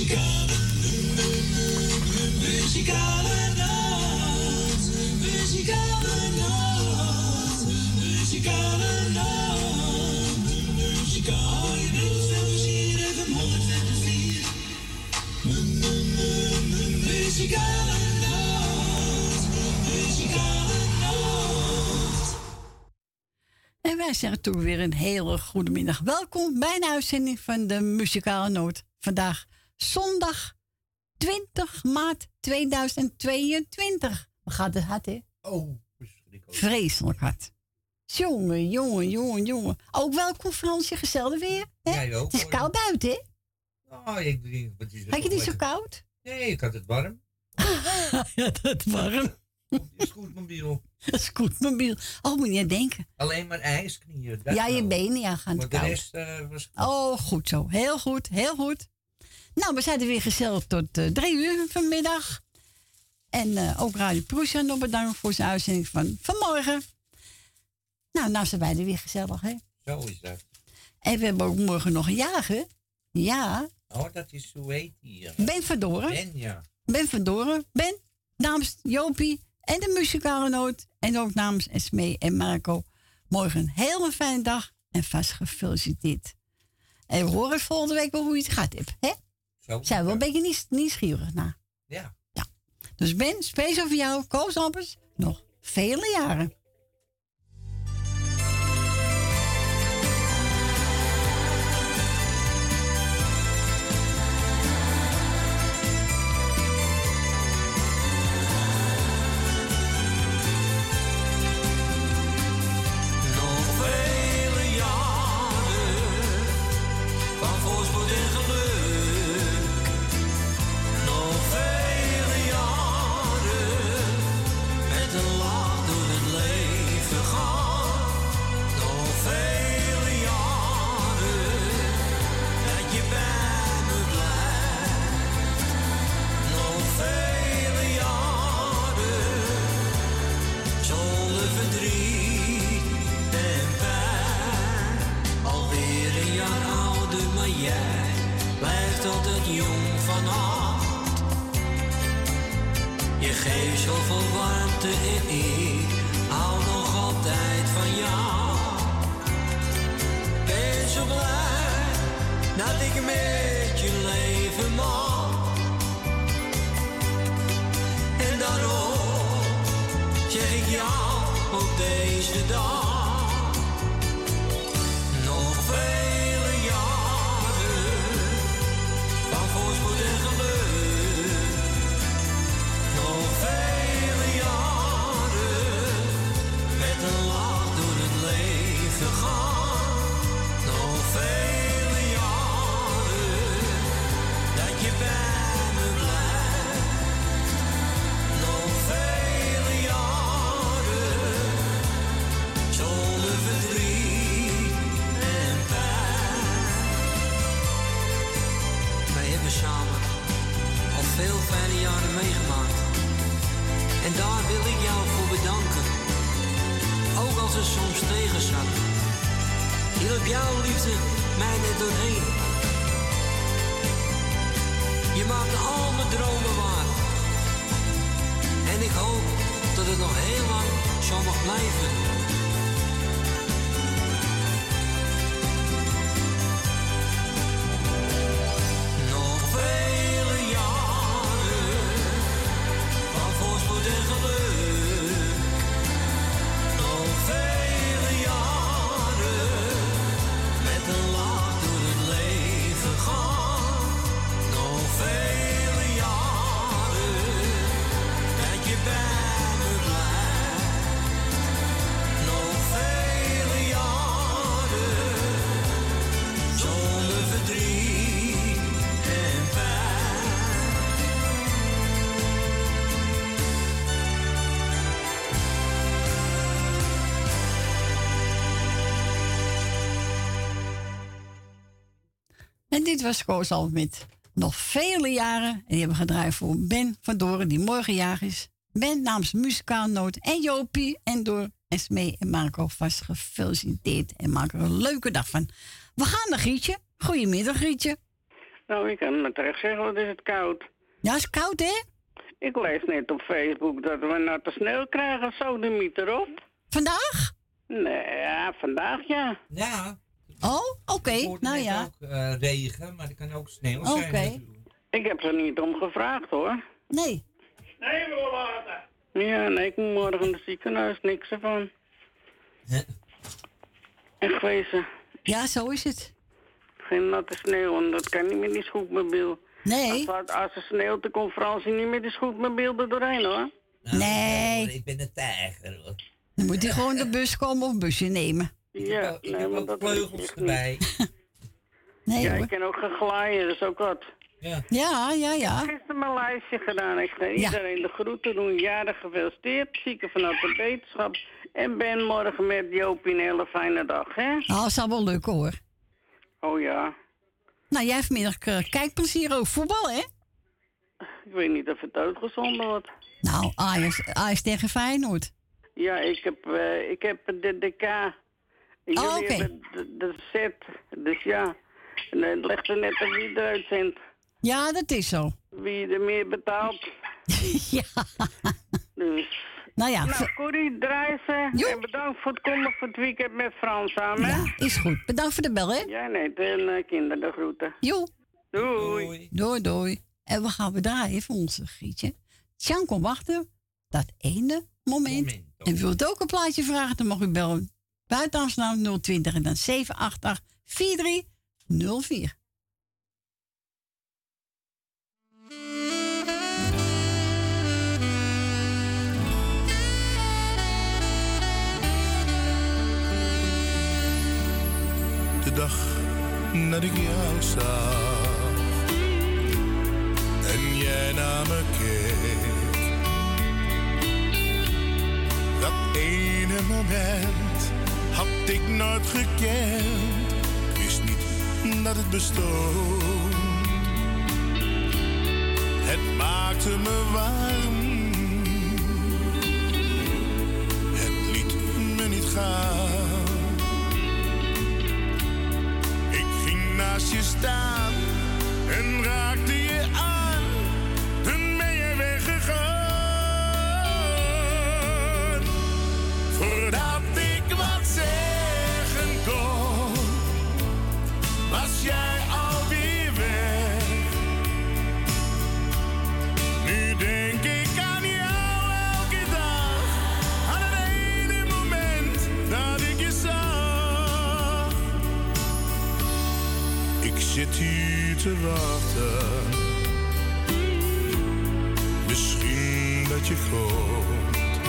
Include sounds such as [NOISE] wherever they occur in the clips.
Muzikale, muzikale nacht. Muzikale nacht. Muzikale nacht. Muzikale Muzikale nacht. Muzikale nacht. En wij zeggen toen weer een hele goede middag. Welkom bij een uitzending van de Muzikale Noot. Vandaag zondag 20 maart 2022. We gaat het hard, hè? Oh, verschrikkelijk. Vreselijk hard. Jongen, jongen, jongen, jongen. Ook welkom Fransje, gezellig weer. Hè? Jij ook, Het is hoor. koud buiten, hè? Oh, ik drink. Het Had je toch niet zo koud? Nee, ik had het warm. [LAUGHS] ja, dat warm. Die scootmobiel. Scootmobiel. [LAUGHS] Oh, moet je denken. Alleen maar ijsknieën. Ja, je benen ja, gaan Maar de koud. rest eh, was... Oh, goed zo. Heel goed, heel goed. Nou, we zijn er weer gezellig tot eh, drie uur vanmiddag. En eh, ook Radio Proesja nog bedankt voor zijn uitzending van vanmorgen. Nou, nou zijn wij er weer gezellig, hè? Zo is dat. En we hebben ook morgen nog een jager. Ja, Oh, dat is hoe heet die? eh, Ben Verdoren. Ben, ja. Ben Verdoren. Ben, namens Jopie en de muzikale noot. En ook namens Esmee en Marco. Morgen een hele fijne dag en vast gefeliciteerd. En we horen volgende week wel hoe je het gaat hebt. Hè? Zo. Zijn we wel een beetje nieuws- nieuwsgierig naar. Ja. Dus Ben, speciaal voor jou, Koos Ampers, nog vele jaren. Was Koos al met nog vele jaren. En die hebben we gedraaid voor Ben van Doren, die morgen jarig is. Ben namens Muzikaal Noot en Jopie. En door Esmee en Marco vast gefeliciteerd. En maak er een leuke dag van. We gaan naar Grietje. Goedemiddag, Grietje. Nou, ik kan me terecht zeggen, wat is het koud. Ja, is koud, hè? Ik lees net op Facebook dat we natte sneeuw krijgen, zo de miet erop. Vandaag? Nee, ja, vandaag ja. Ja. Oh, oké. Nou ja. ook uh, regen, maar er kan ook sneeuw zijn. Oké. Ik heb er niet om gevraagd hoor. Nee. Nee, we laten. Ja, nee, ik moet morgen in het ziekenhuis, niks ervan. Echt wezen. Ja, zo is het. Geen natte sneeuw, want dat kan niet met die scootmobiel. Nee. Als, als er sneeuwt, de conferentie niet met die scootmobiel er doorheen hoor. Nou, nee. Ik ben een tijger hoor. Dan moet hij gewoon de bus komen of busje nemen. Ja, ik nee, maar dat vleugels erbij. [LAUGHS] nee, ja, hoor. ik kan ook gaan glijden, dat is ook wat. Ja, ja, ja. ja. Ik heb gisteren mijn lijstje gedaan. Ik ga iedereen de groeten doen. Jaren gefeliciteerd. Zieken vanuit de wetenschap. En ben morgen met Jopie een hele fijne dag, hè? Oh, dat zal wel lukken, hoor. Oh ja. Nou, jij vanmiddag uh, kijkplezier over voetbal, hè? Ik weet niet of het uitgezonden wordt. Nou, Ajax, Ajax tegen Feyenoord. Ja, ik heb, uh, ik heb de DK. Jullie oh, okay. hebben de, de set. Dus ja. En het legt er net op wie eruit zendt. Ja, dat is zo. Wie er meer betaalt. [LAUGHS] ja. Dus. Nou ja. Nou, Corrie, draai ze. En bedankt voor het komen voor het weekend met Frans samen. Ja, is goed. Bedankt voor de bel, hè? Ja, nee, de uh, kinderen de groeten. Jo. Doei. Doei, doei. En we gaan we draaien voor onze Grietje. Tjan, kom wachten. Dat ene moment. moment en wilt ook een plaatje vragen, dan mag u bellen. Buiten Amsterdam 020 en dan 788 4304. de dag dat ik jou zag en jij naar me. Dat ene moment had ik nooit gekend, ik wist niet dat het bestond. Het maakte me warm, het liet me niet gaan. naast je staan en raakte je aan. Toen ben je weggegaan. Voordat te wachten. Misschien dat je komt.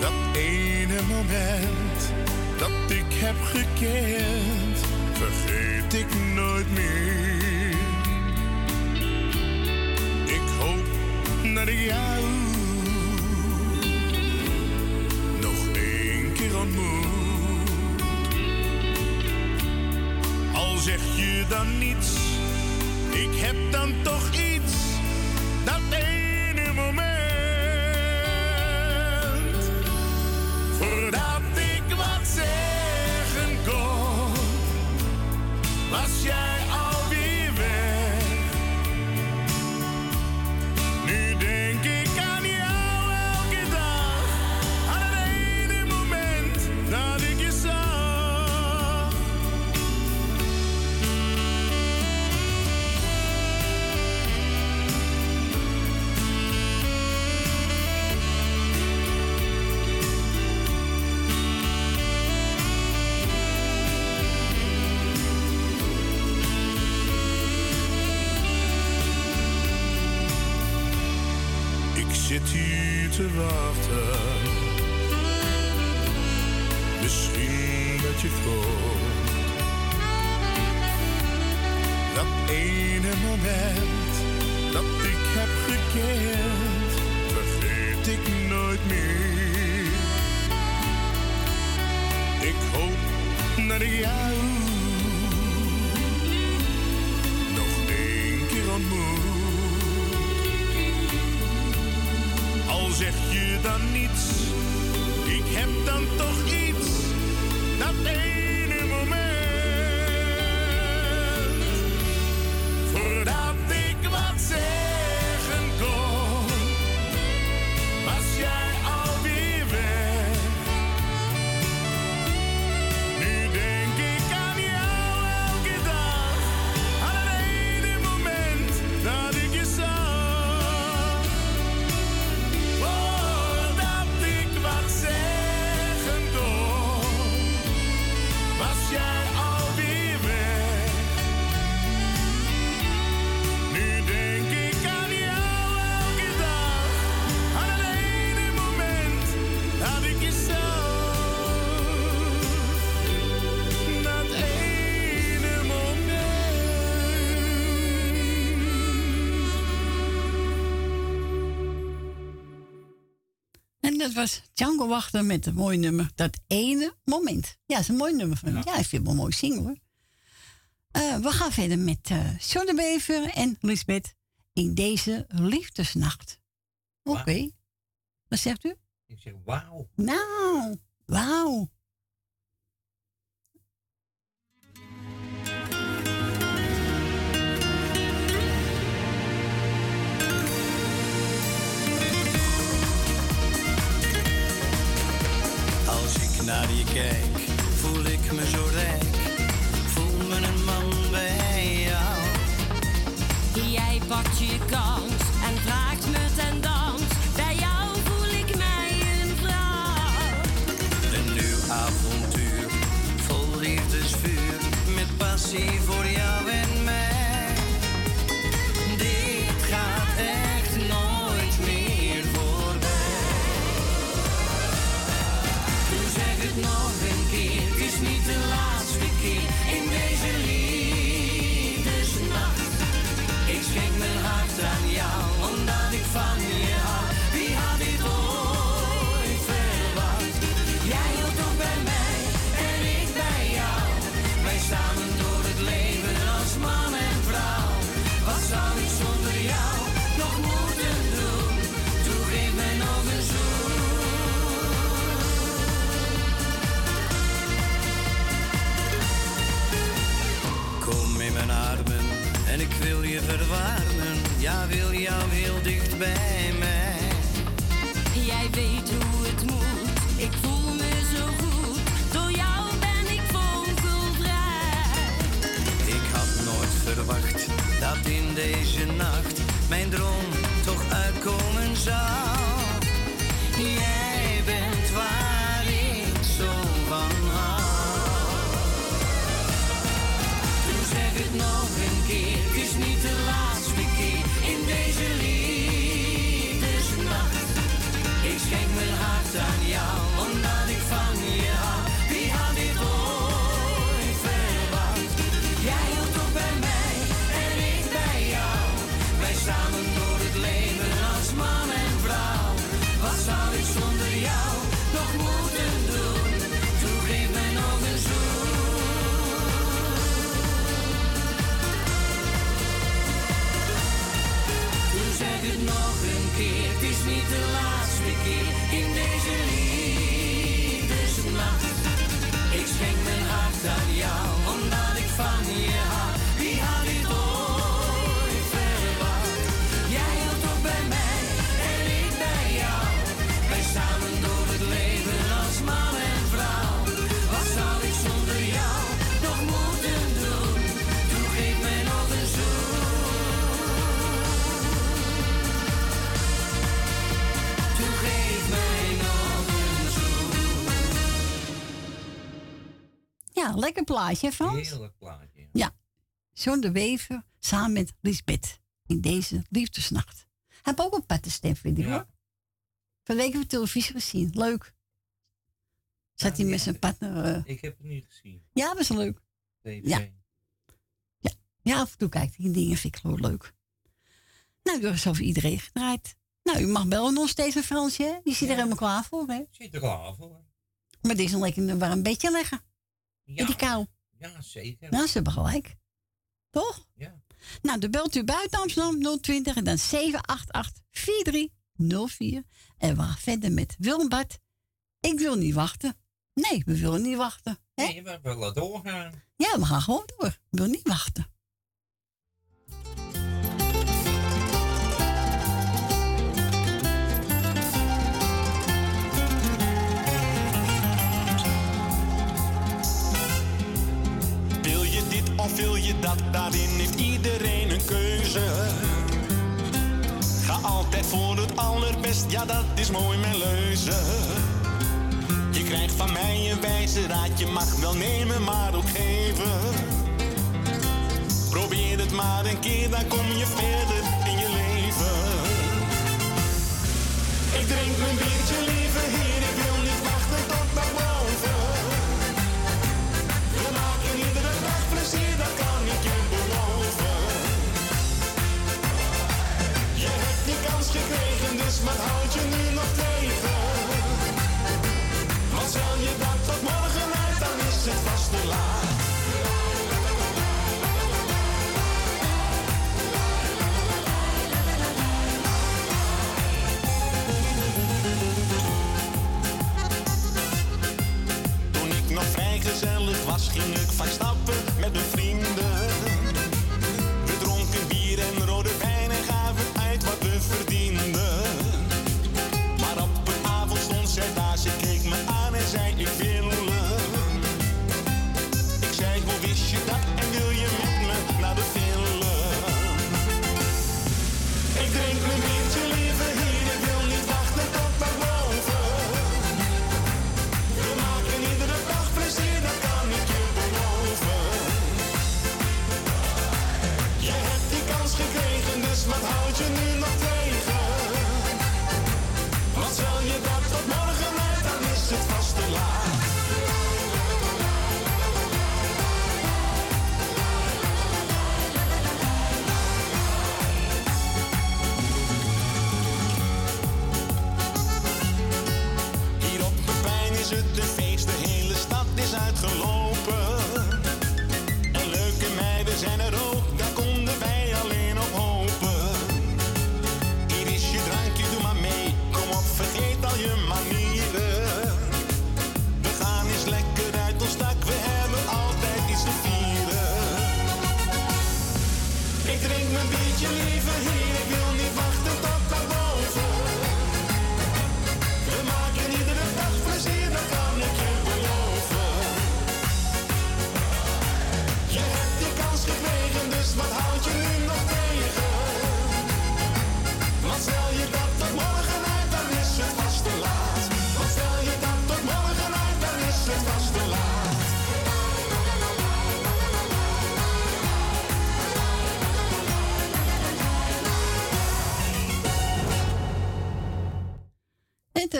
Dat ene moment dat ik heb gekend, vergeet ik nooit meer. Ik hoop dat ik jou nog één keer ontmoet. Zeg je dan niets? Ik heb dan toch iets, dat ene moment. Voordat ik wat zeggen te wachten. Misschien dat je komt. Dat ene moment dat ik heb gekend, vergeet ik nooit meer. Ik hoop ik jou dan niets, dat was Django Wachter met het mooie nummer Dat ene moment. Ja, dat is een mooi nummer van Ja, ik vind het wel een mooi single hoor. Uh, we gaan verder met uh, John de Bever en Lisbeth in deze liefdesnacht. Oké. Okay. Wat zegt u? Ik zeg wauw. Nou, wauw. Naar je kijk, voel ik me zo rijk. Voel me een man bij jou. Jij pakt je kans en vraagt me ten dans. Bij jou voel ik mij een vrouw. Een nieuw avontuur, vol liefdesvuur. Met passie je verwarmen. Ja, wil jou heel dicht bij mij. Jij weet hoe het moet, ik voel me zo goed. Door jou ben ik vogelvrij. Ik had nooit verwacht dat in deze nacht mijn droom toch uitkomen zou. Ja, lekker plaatje, Frans? Heerlijk plaatje. Ja. John de Wever samen met Lisbeth in deze liefdesnacht. Heeft ook een pattenstem, vind ik Ja. hoor. Van de week op televisie gezien. Leuk. Zat hij Ja, met zijn partner. eh, Ik heb het niet gezien. Ja, was leuk. TV. Ja. Ja, af en toe kijkt hij dingen, vind ik gewoon leuk. Nou, er is over iedereen gedraaid. Nou, u mag bellen nog steeds een Fransje, hè? Die zit er helemaal klaar voor, hè? Zit er klaar voor. Maar dit is een lekker een warm bedje leggen. Ja, In die kou. ja zeker. Nou, ze hebben gelijk. Toch? Ja. Nou, dan belt u buiten Amsterdam 020 en dan 788 4304. En we gaan verder met Willem Bart. Ik wil niet wachten. Nee, we willen niet wachten. Hè? Nee, we willen doorgaan. Ja, we gaan gewoon door. Ik wil niet wachten. Wil je dat? Daarin heeft iedereen een keuze. Ga altijd voor het allerbest, ja dat is mooi mijn leuze. Je krijgt van mij een wijze raad, je mag wel nemen, maar ook geven. Probeer het maar een keer, dan kom je verder in je leven. Ik drink mijn biertje maar houd je nu nog tegen? Want zal je dat tot morgen uit, dan is het vast te laat. Toen ik nog vrijgezellig was, ging ik vrij staan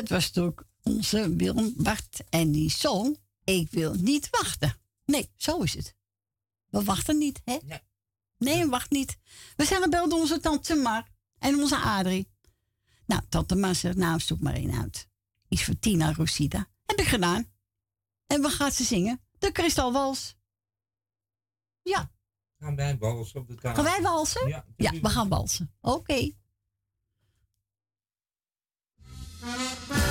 dat was toch onze Willem Bart. En die zong, ik wil niet wachten. Nee, zo is het. We wachten niet, hè? Nee. Nee, wacht niet. We zijn gebeld door onze tante Mar en onze Adrie. Nou, tante Mar zegt, nou, zoek maar één uit. Iets voor Tina Rosita. Heb ik gedaan. En wat gaat ze zingen? De Kristalwals. Ja. Gaan wij walsen op de kaart? Gaan wij walsen? Ja, ja we gaan walsen. Oké. Bye.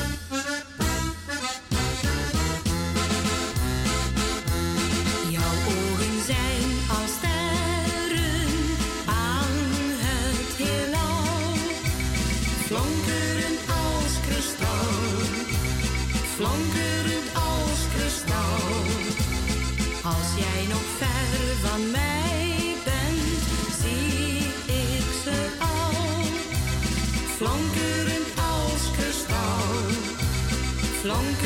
long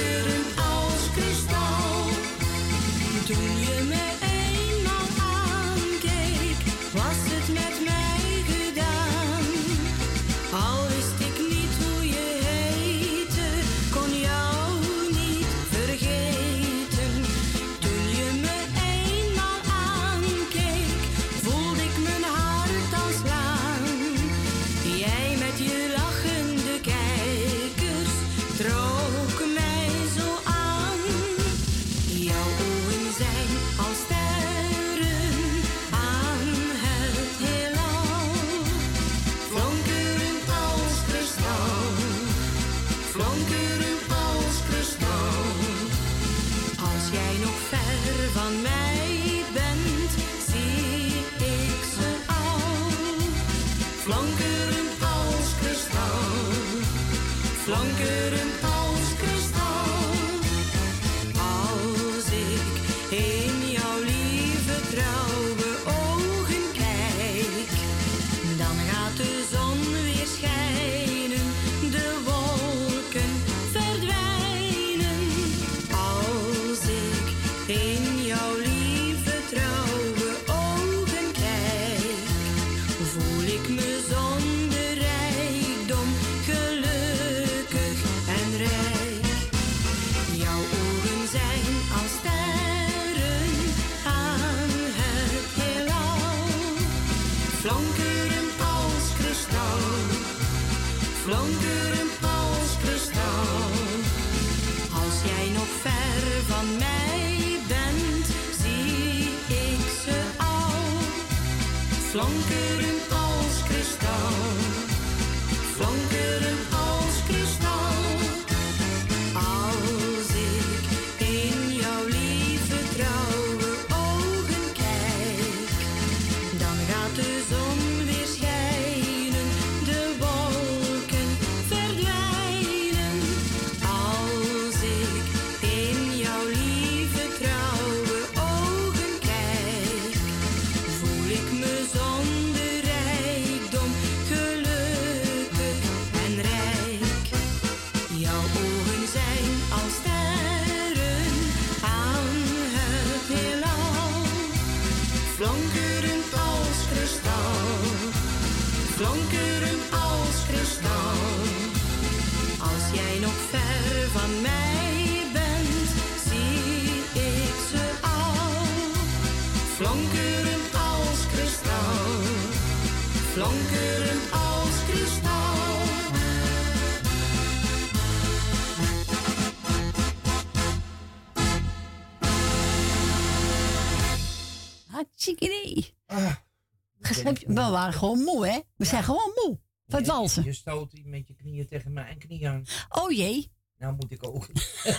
We waren gewoon moe, hè? We zijn gewoon moe. Van het je- walsen. Je stoot met je knieën tegen mijn knie aan. Oh jee. Nou moet ik ook.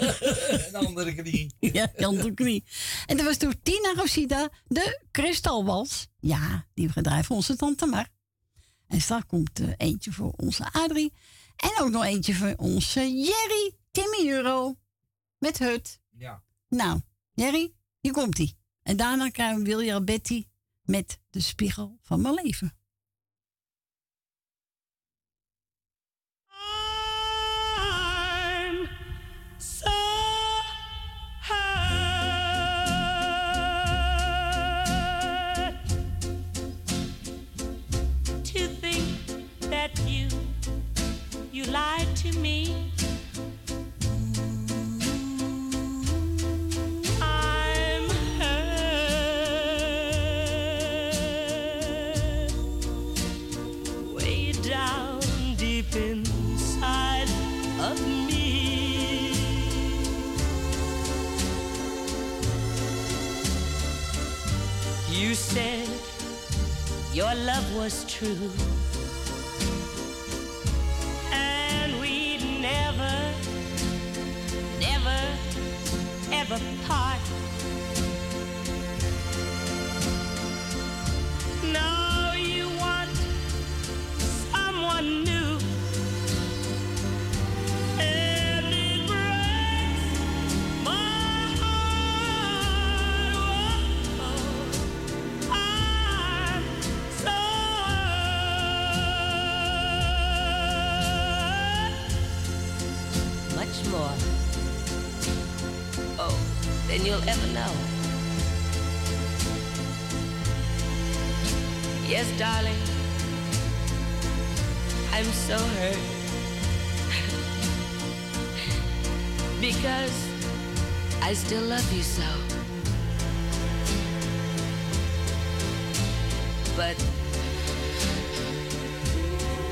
[LAUGHS] Een andere knie. Ja, die andere knie. En dat was toen Tina Rosita, de kristalwals. Ja, die we gedraaid voor onze tante Mar. En straks komt er eentje voor onze Adrie. En ook nog eentje voor onze Jerry, Timmy Euro. Met Hut. Ja. Nou, Jerry, hier komt ie. En daarna krijgen we Wilja Betty met de spiegel van mijn leven. Said your love was true, and we'd never, never, ever part. Than you'll ever know. Yes, darling. I'm so hurt. [LAUGHS] because I still love you so. But,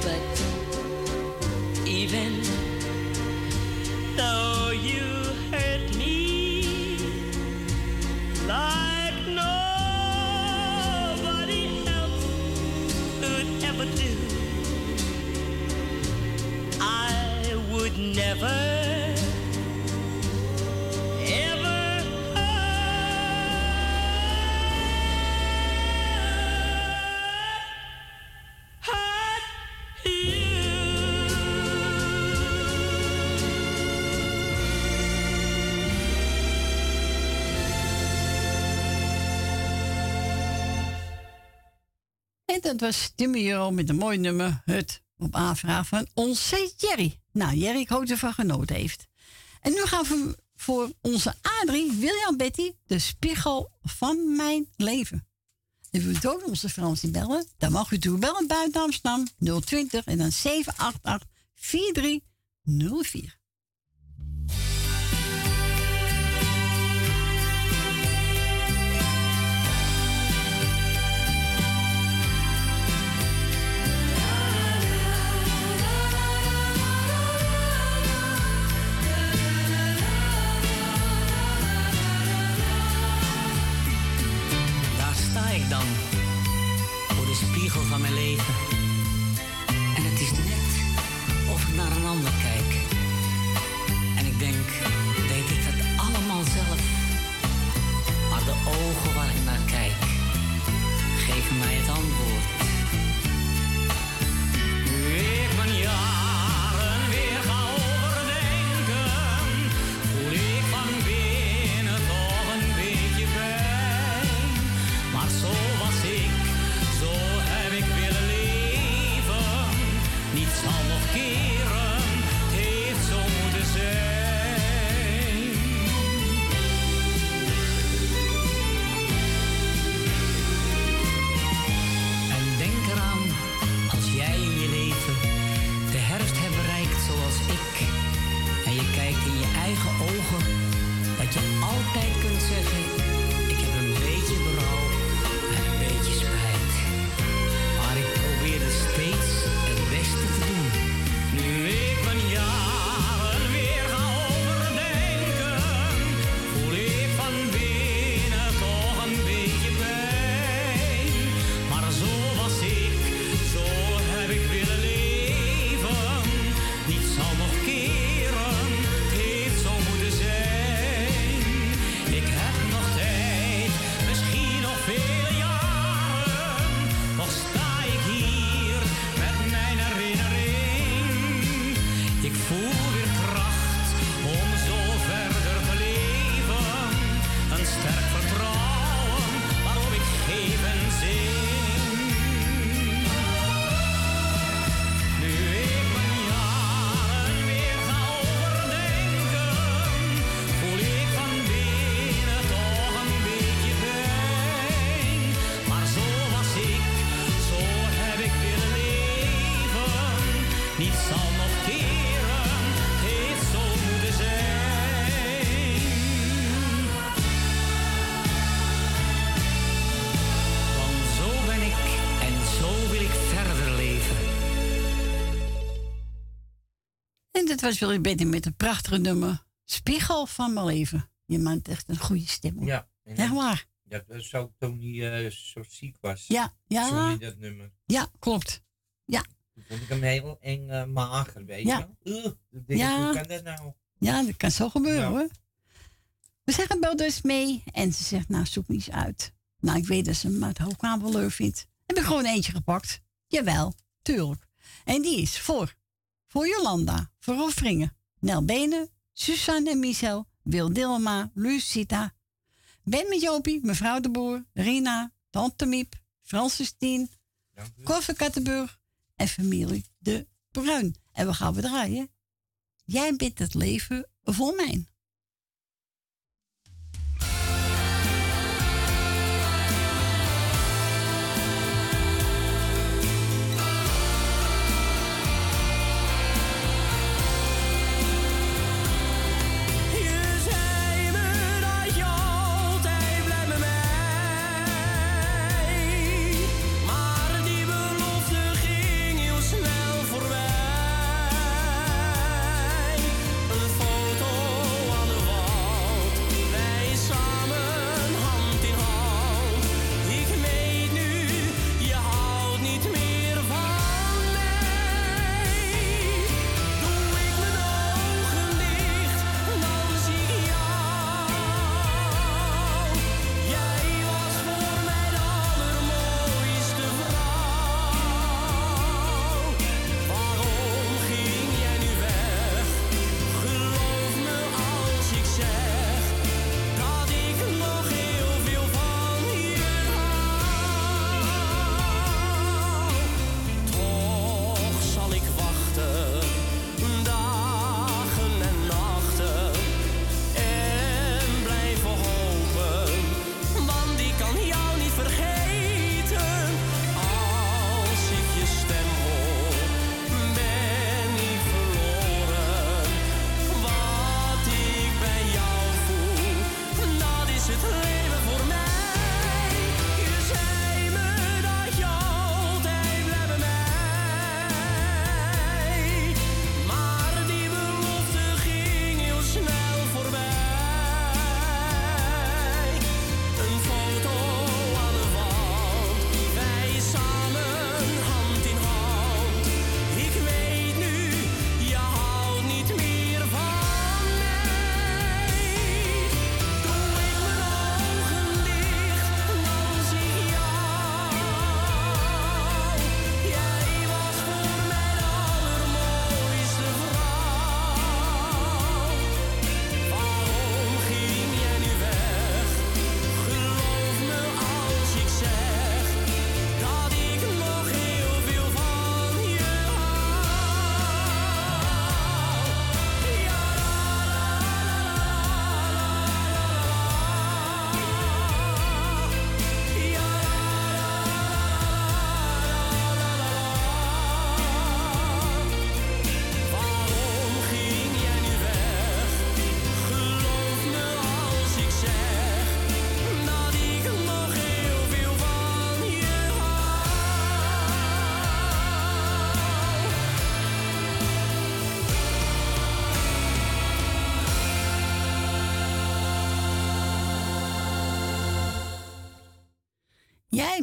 but, even though you never. Dat was Timmy met een mooi nummer, Het, op aanvraag van onze Jerry. Nou, Jerry, ik hoop dat ervan genoten heeft. En nu gaan we voor onze Adrie, William Betty, de spiegel van mijn leven. En wilt ook onze Fransie bellen, dan mag u toe bellen buiten Amsterdam 020 en dan 788 4304. Dan, voor de spiegel van mijn leven. Was Willy Betty met een prachtige nummer. Spiegel van mijn leven. Je man heeft echt een goede stem. Ja. Echt waar. Ja, dat toen hij eh, zo ziek was. Ja, ja. Hij dat nummer. Ja, klopt. Toen vond ik hem heel eng eh, mager, weet Ja. je. Uh, Ja. Hoe kan dat nou? Ja, dat kan zo gebeuren Ja. hoor. We zeggen bel dus mee en ze zegt, nou zoek niet eens uit. Nou, ik weet dat ze hem uit Hoogkamer wel leuk vindt. Heb ik gewoon eentje gepakt. Jawel, tuurlijk. En die is voor, voor Jolanda, voor Rolfringen, Nel Benen, Suzanne en Michel, Wil Dilma, Lucita, Ben met Jopie, mevrouw de Boer, Rina, Tante Miep, Francis Tien, van Kattenburg en familie De Bruin. En we gaan we draaien. Jij bent het leven voor mij.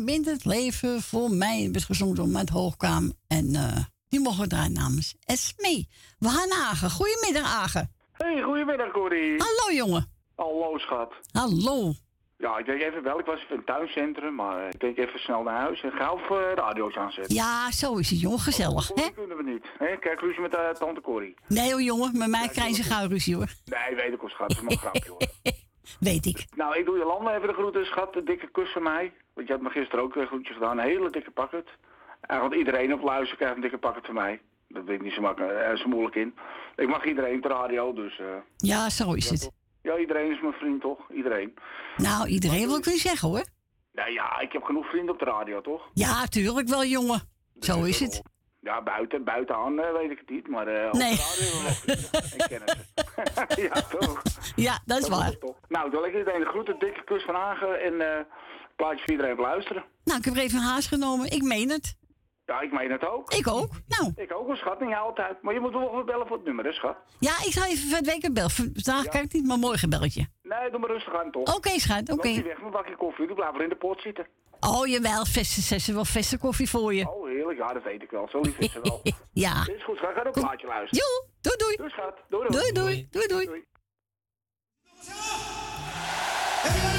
Bent het leven voor mij. werd gezongen door Matt Hoogkaam. En eh, die mogen we draaien namens Esmee. We gaan naar Agen. Goedemiddag, Agen. Hey, goedemiddag Corrie. Hallo, jongen. Hallo schat. Hallo. Ja, ik denk even wel, ik was even in het tuincentrum, maar eh, ik denk even snel naar huis en gauw uh, radio's aanzetten. Ja, zo is het, jongen. Gezellig, hè? Dat kunnen we niet. Hè? Kijk, ruzie met uh, tante Corrie. Nee, hoor, jongen. Met mij krijgen ze gauw ruzie, hoor. Nee, weet ik wel, schat. Dat is maar een grapje, hoor. [LAUGHS] Weet ik. Nou, ik doe je landen even de groeten, schat. Een dikke kus van mij. Want je had me gisteren ook een groetje gedaan. Een hele dikke pakket. Eigenlijk iedereen op luisteren krijgt een dikke pakket van mij. Dat weet ik niet zo, makkelijk, eh, zo moeilijk in. Ik mag iedereen op de radio, dus... eh, Ja, zo is het. ja, iedereen is mijn vriend, toch? Iedereen. Nou, iedereen wil ik niet zeggen, hoor. Nou ja, ik heb genoeg vrienden op de radio, toch? Ja, tuurlijk wel, jongen. Zo is het. Ja, buiten, buitenaan eh, weet ik het niet, maar op Nee. Ik ken het. [LAUGHS] ja, toch? Ja, dat is waar. toch. Nou, ik wil ik iedereen de groeten, dikke kus van Hagen en eh plaatjes voor iedereen luisteren. Nou, ik heb er even een haast genomen. Ik meen het. Ja, ik meen het ook. Ik ook. Nou. Ik ook, een schat, niet altijd. Maar je moet wel even bellen voor het nummer, hè, schat. Ja, ik zal even van het bellen. Vandaag kan ik niet, maar morgen bel ik je. Nee, doe maar rustig aan, toch? Oké, schat, oké. Niet weg met een bakje koffie, die blijven in de pot zitten. Oh, jawel, verse zessen, wel verse koffie voor je. Oh, heerlijk, ja, dat weet ik wel. Zo lief is ze wel. [LAUGHS] Ja. Is goed, schat. Ga ook een plaatje luisteren. Jo, doei doei. Doei, schat. Doei, Doei doei. Doei doei. Schatje,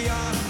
Ik was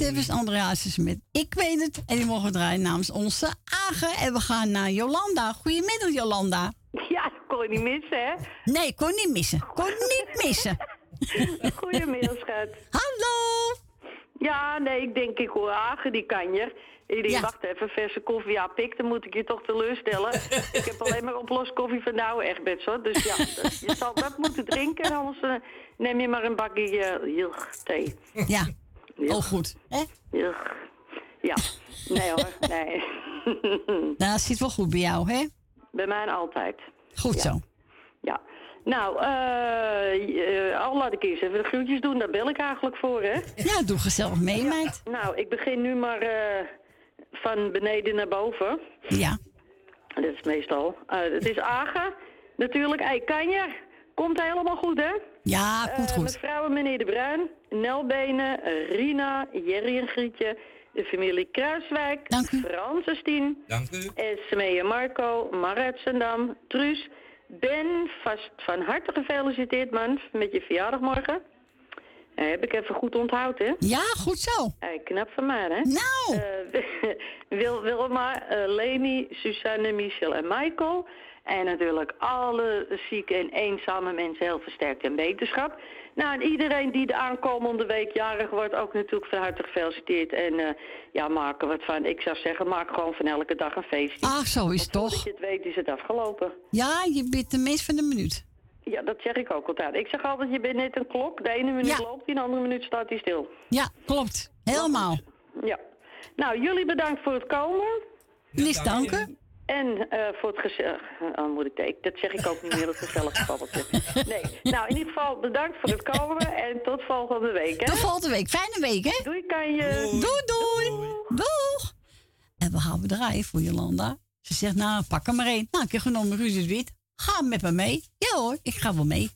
Het is Andreas met Ik weet het. En die mogen draaien namens onze Agen. En we gaan naar Jolanda. Goedemiddag, Jolanda. Ja, dat kon je niet missen, hè? Nee, kon niet missen. Kon niet missen. [LAUGHS] Goedemiddag, schat. Hallo. Ja, nee, ik denk, ik hoor Agen, die kan je. Denk, wacht even, verse koffie. Ja, pik, dan moet ik je toch teleurstellen. ik heb alleen maar oplos koffie van nou echt hoor. Dus ja, dat- je zal dat moeten drinken. Anders eh, neem je maar een bakje uh, thee. Ja. Oh, goed. Hè? Ja, nee hoor, [LAUGHS] nee. [LAUGHS] Nou, dat zit wel goed bij jou, hè? Bij mij altijd. Goed Ja. zo. Ja. Nou, eh eh, al laat ik eerst even de groetjes doen. Daar bel ik eigenlijk voor, hè? Ja, doe gezellig mee, meid. Nou, ik begin nu maar eh, van beneden naar boven. Ja. Dat is meestal. Eh, het is Aga, natuurlijk. Hey, Kanja, komt helemaal goed, hè? Ja, komt Eh, goed. Mevrouw en meneer De Bruin, Nelbenen, Rina, Jerry en Grietje, de familie Kruiswijk, Francis Tien, Dank u. Esmee en Marco, Marit Zendam, Truus, Ben, vast van harte gefeliciteerd man, met je verjaardag morgen. Eh, heb ik even goed onthoud, hè? Ja, goed zo. Hey, knap van mij, hè? Nou. Eh, [LAUGHS] Wil, Wilma, Leni, Suzanne, Michel en Michael. En natuurlijk alle zieke en eenzame mensen heel versterkt en beterschap. Nou, en iedereen die de aankomende week jarig wordt, ook natuurlijk van harte gefeliciteerd. En eh, ja, maak er wat van. Ik zou zeggen, maak gewoon van elke dag een feestje. Ach, zo is het toch. je het weet, is het afgelopen. Ja, je bent de mens van de minuut. Ja, dat zeg ik ook altijd. Ik zeg altijd, je bent net een klok. De ene minuut Ja. loopt die, de andere minuut staat hij stil. Ja, klopt. Helemaal. Ja. Nou, jullie bedankt voor het komen. Niets danken. En eh, voor het gezellig... Oh, moet ik denken. Dat zeg ik ook niet meer, dat gezellige babbeltje. Nee. Nou, in ieder geval bedankt voor het komen. En tot volgende week, hè? Tot volgende week. Fijne week, hè? Doei, kan je. Doei, doei. Doeg. En we gaan we draaien voor Jolanda. Ze zegt, nou, pak er maar één. Nou, ik heb genomen Ruud het Wit. Ga met me mee. Ja hoor, ik ga wel mee.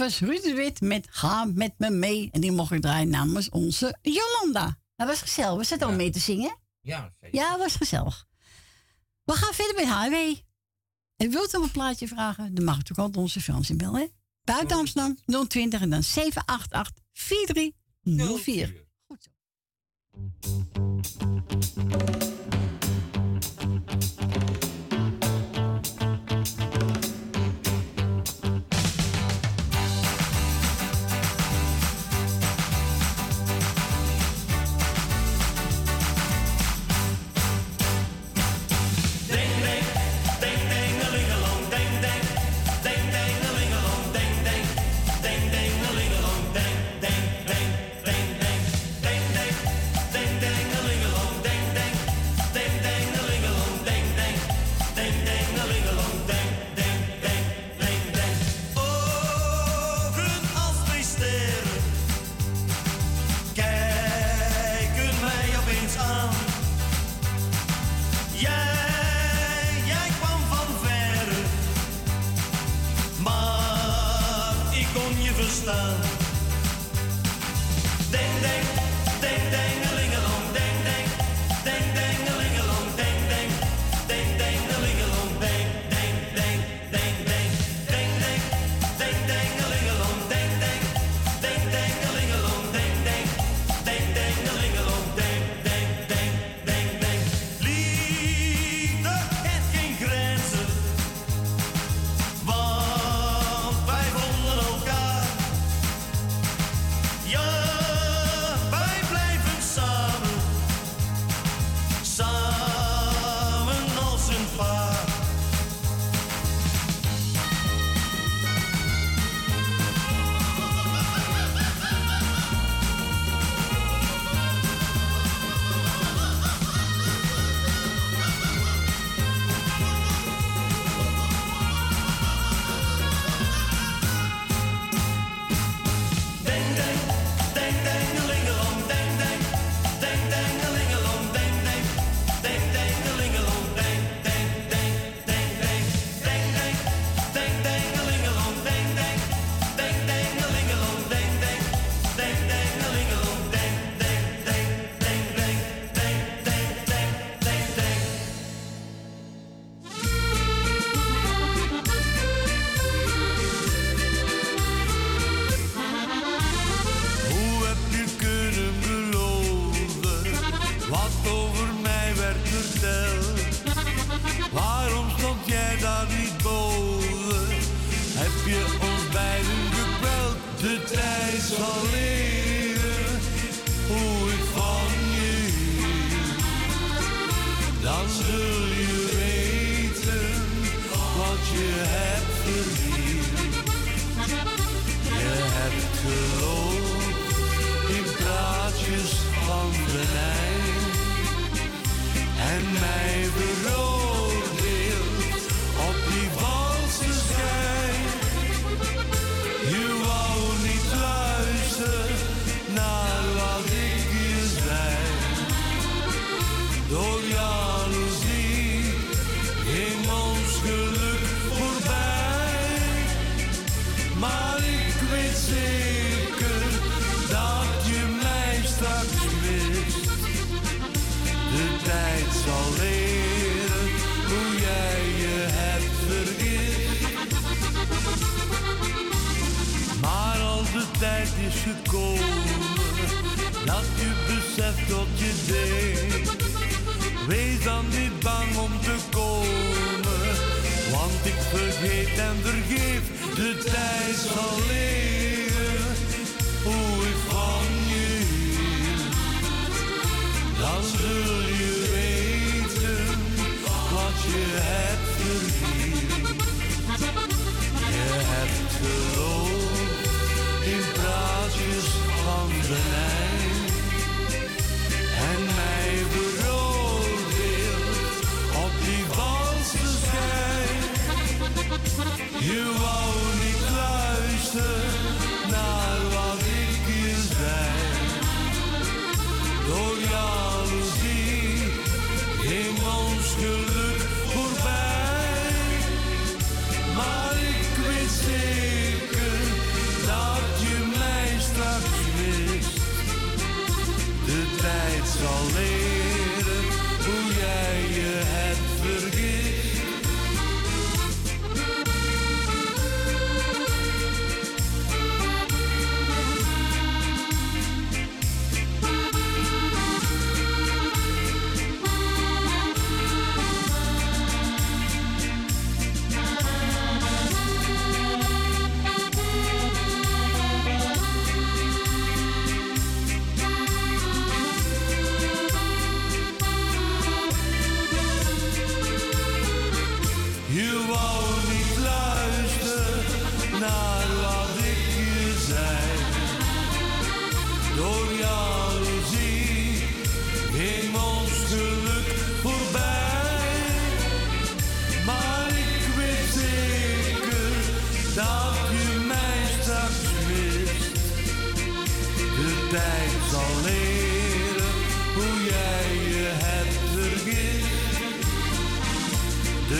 Was Ruud de Wit met Ga met me mee. En die mocht ik draaien namens onze Jolanda. Dat was gezellig. Was het ook mee te zingen? Ja, zeker. Ja, was gezellig. We gaan verder met HW. En wilt u een plaatje vragen? Dan mag ook altijd onze Frans inbellen. hè? Buiten Amsterdam 020 en dan 788 4304. Goed zo.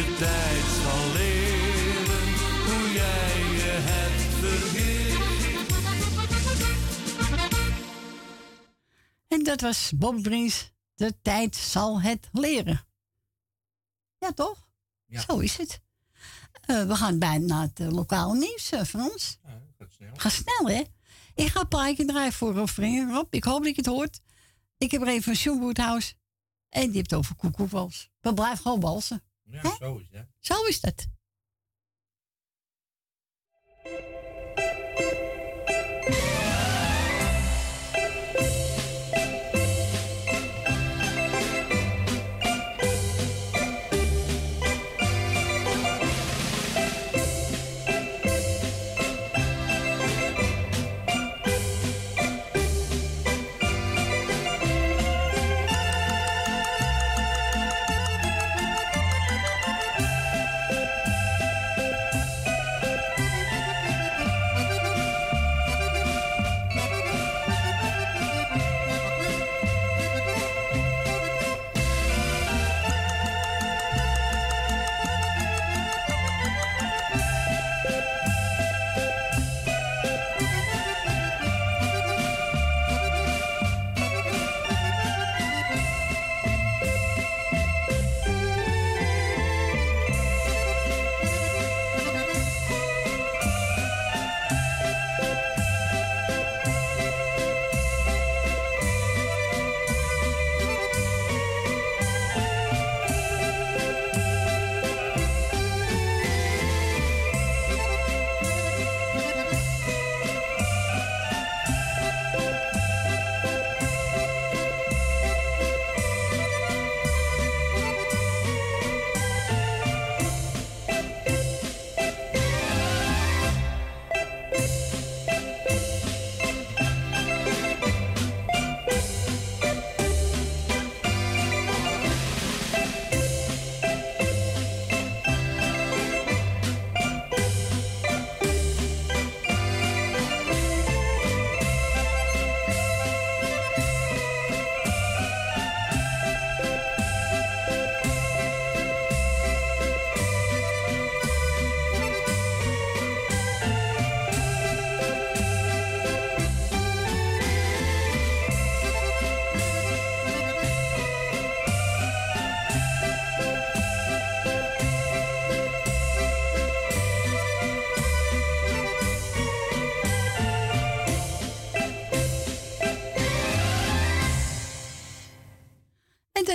De tijd zal leren hoe jij je hebt vergeet. En dat was Bob Dries. De tijd zal het leren. Ja, toch? Zo is het. Eh, we gaan bijna naar het uh, lokaal nieuws eh, van ons. Ga gaat snel. Snel, hè? Ik ga een plaatje draaien voor Rob Rob. Ik hoop dat je het hoort. Ik heb er even van house En die heeft over koekoekwals. We blijven gewoon balsen. Ja, is dat. Zo is dat.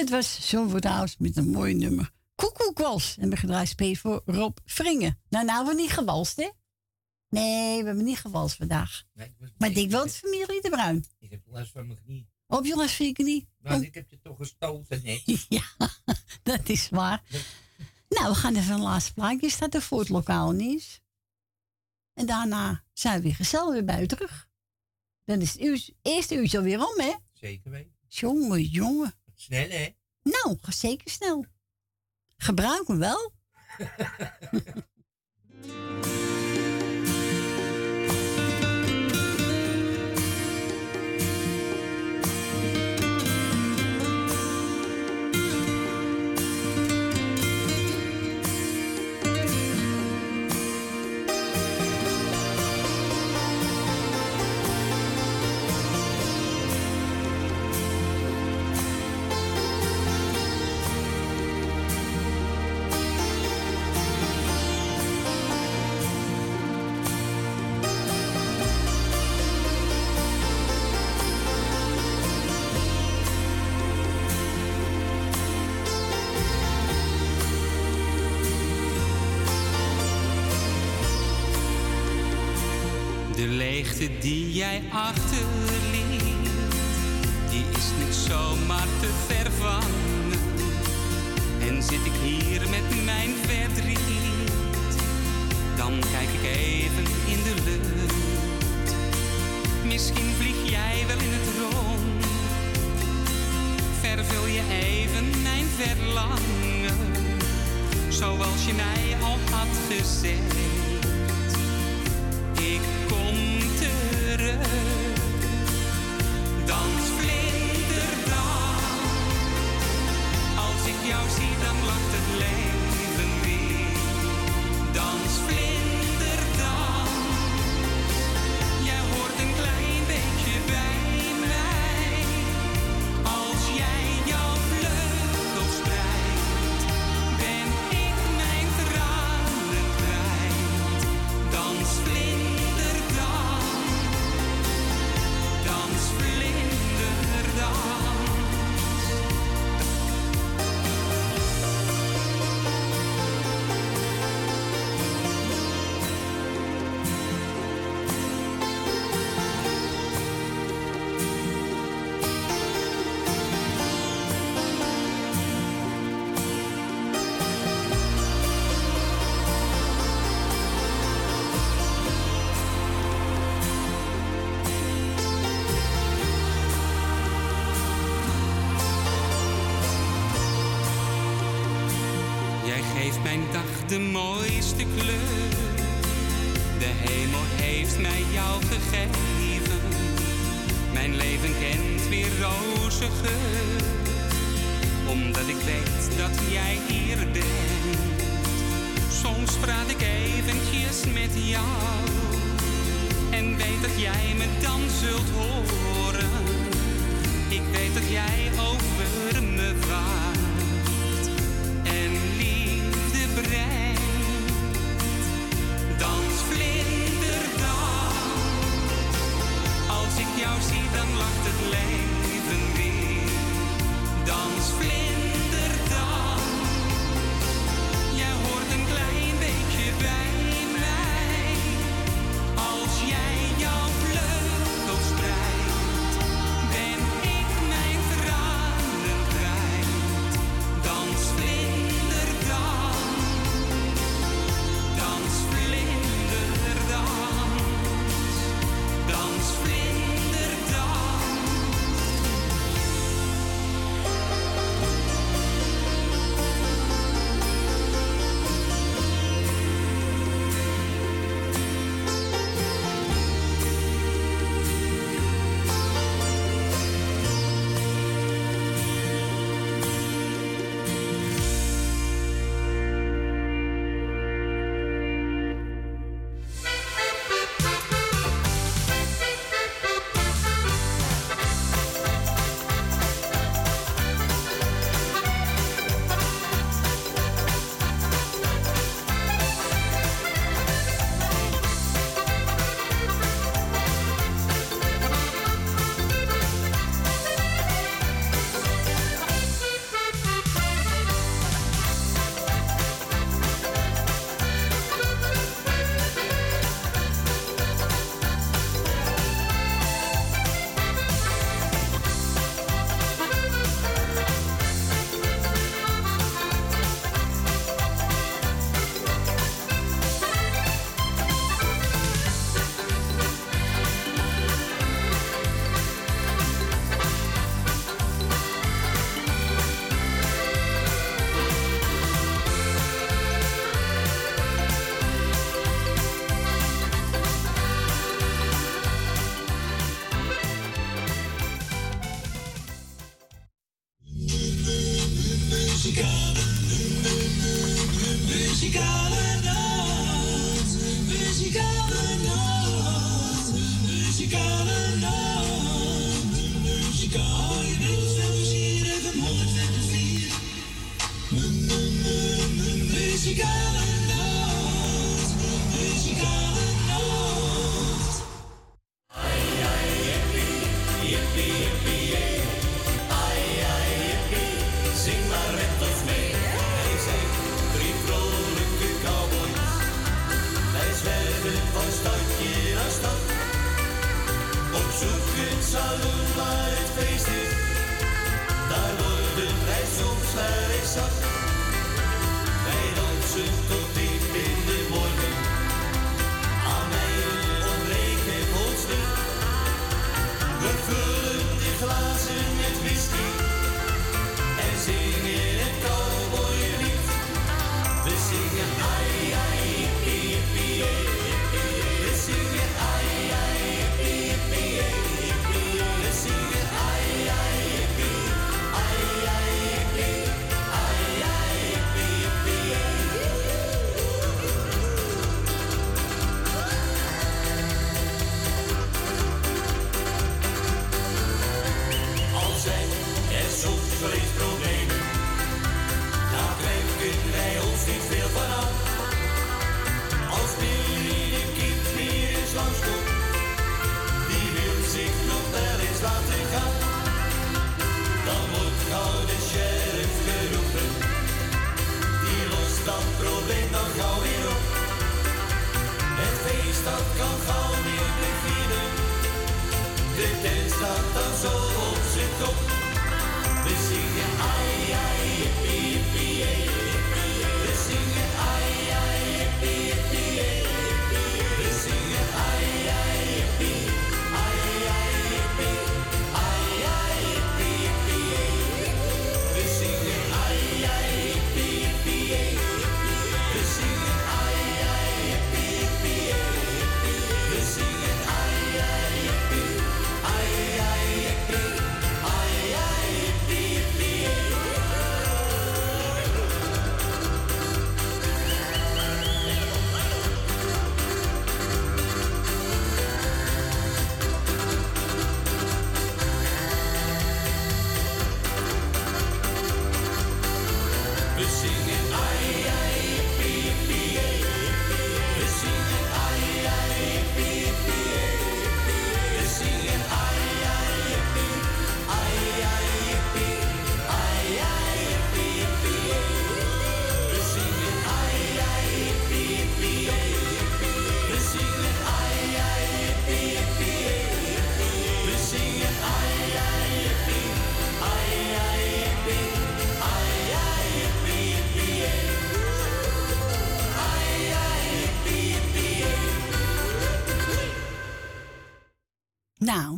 Dit was Zilver House met een mooi nummer. Koekoekwals. En we gedraaid spelen voor Rob Vringen. Nou, nou, we niet gewalst, hè? Nee, we hebben niet gewalst vandaag. Nee, ik Maar ik wel de familie de Bruin. Ik heb last van mijn knie. Op je last van je knie? Nou, Oh, ik heb je toch gestoten net. [LAUGHS] ja, dat is waar. Nou, we gaan even een laatste plaatje. Staat er voor het lokaal nieuws. En daarna zijn we weer gezellig weer bij u terug. Dan is het uur, eerste uurtje alweer om, hè? Zeker weten. Jongen, jongen. Snel, hè? Nou, ga zeker snel. Gebruik hem wel. [LAUGHS] Die jij achterliet, de mooiste kleur. De hemel heeft mij jou gegeven. Mijn leven kent weer roze geur. Omdat ik weet dat jij hier bent. Soms praat ik eventjes met jou. En weet dat jij me dan zult horen. Ik weet dat jij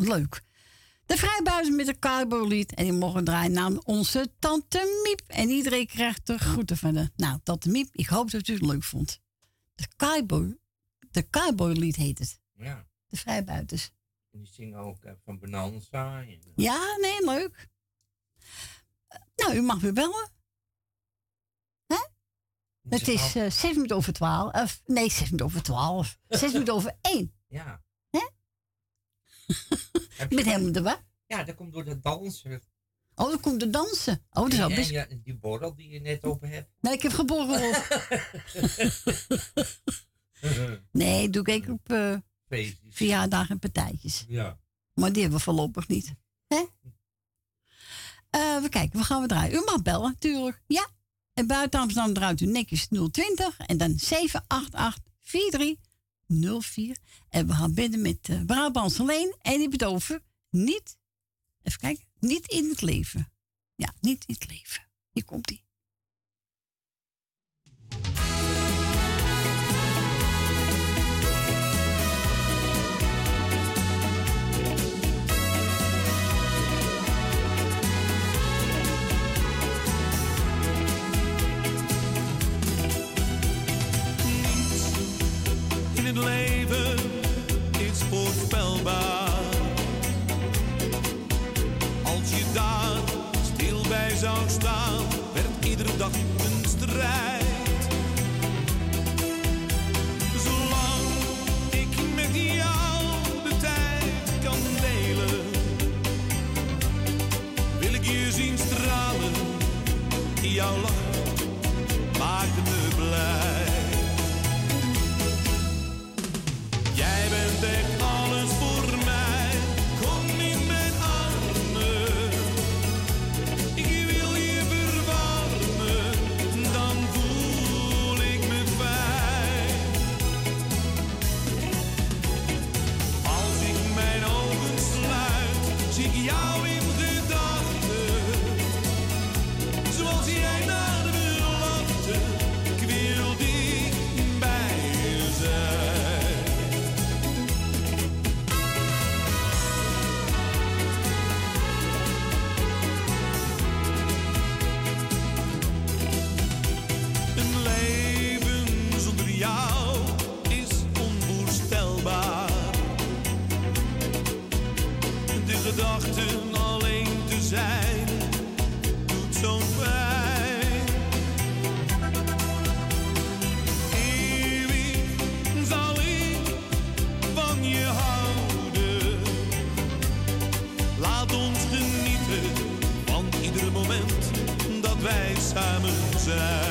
leuk. De vrijbuizen met een cowboylied. En die mogen draaien naar onze tante Miep. En iedereen krijgt de groeten van de... Nou, tante Miep, ik hoop dat u het leuk vond. De cowboy... De cowboylied heet het. Ja. De vrijbuiters. En die zingen ook eh, van Bonanza. En, eh, Ja, nee, leuk. Eh, Nou, u mag weer bellen. Hè? Het is eh, zes minuten over twaalf. Of, nee, zes minuten over twaalf. [LAUGHS] Zes minuten over één. Ja. [LAUGHS] Met hem erbij. Ja, dat komt door dat dansen. Oh, dan komt de dansen. Oh, dat is en, best... ja, die borrel die je net open hebt. Nee, ik heb geborreld. [LAUGHS] [LAUGHS] nee, doe ik op Feestjes. verjaardagen en partijtjes. Ja. Maar die hebben we voorlopig niet. Hè? Eh, we kijken, we gaan we draaien. U mag bellen, natuurlijk. Ja. En buiten Amsterdam draait u netjes 020 en dan 788 4304. En we gaan binnen met uh, Brabants alleen. En die bedoven niet, even kijken, niet in het leven. Ja, niet in het leven. Hier komt ie. het leven is voorspelbaar. Als je daar stil bij zou staan, werd iedere dag een strijd. Zolang ik met jou de tijd kan delen, wil ik je zien stralen, jouw lach time and time.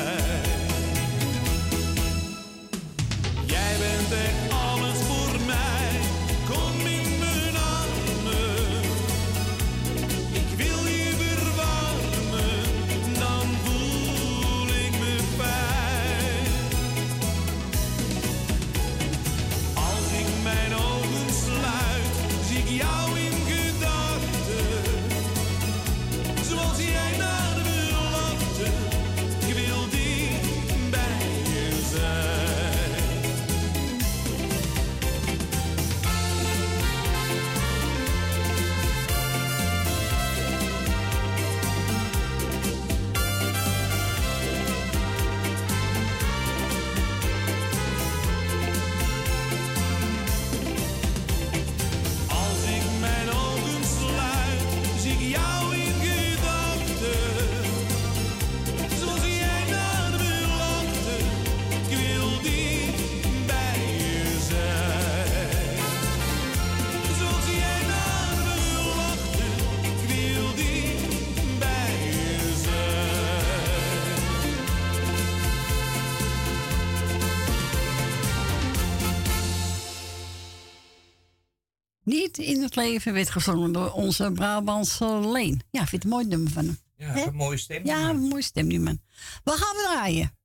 Leven werd gezongen door onze Brabantse Leen. Ja, ik vind het een mooi nummer van hem. Ja, een mooie stem. Ja, een mooie stem, die man. Wat gaan we draaien?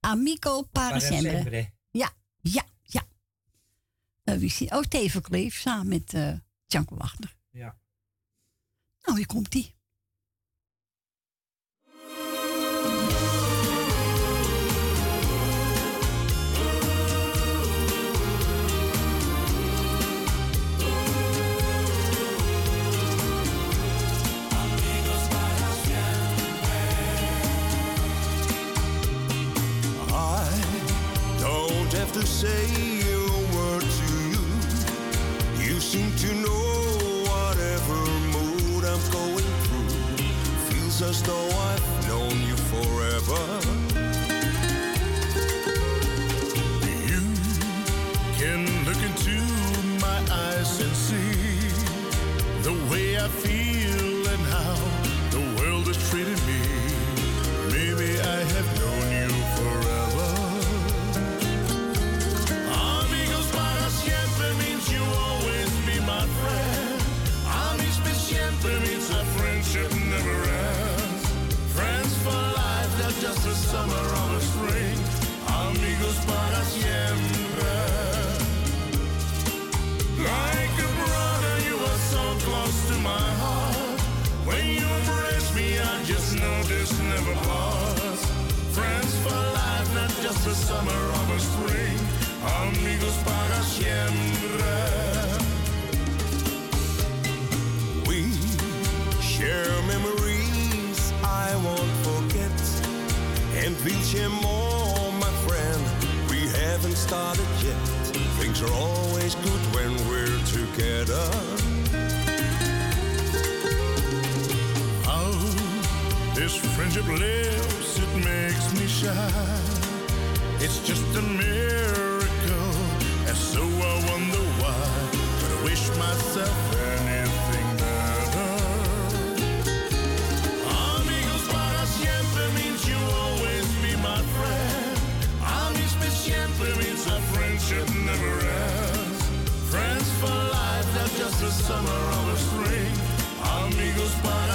Amico para Para sempre. sempre. Ja, ja, ja. Eh, wie zie Oh, Teven Kleef samen met eh Tjanko Wagner. Ja. Nou, hier komt die. To say a summer or a spring. Amigos para siempre. We share memories I won't forget. And we'll share more, my friend. We haven't started yet. Things are always good when we're together. How this friendship lives, it makes me shine. It's just a miracle, and so I wonder why. But I wish myself anything better. Amigos para siempre means you always be my friend. Amis per siempre means our friendship never ends. Friends for life, not just a summer or a spring. Amigos para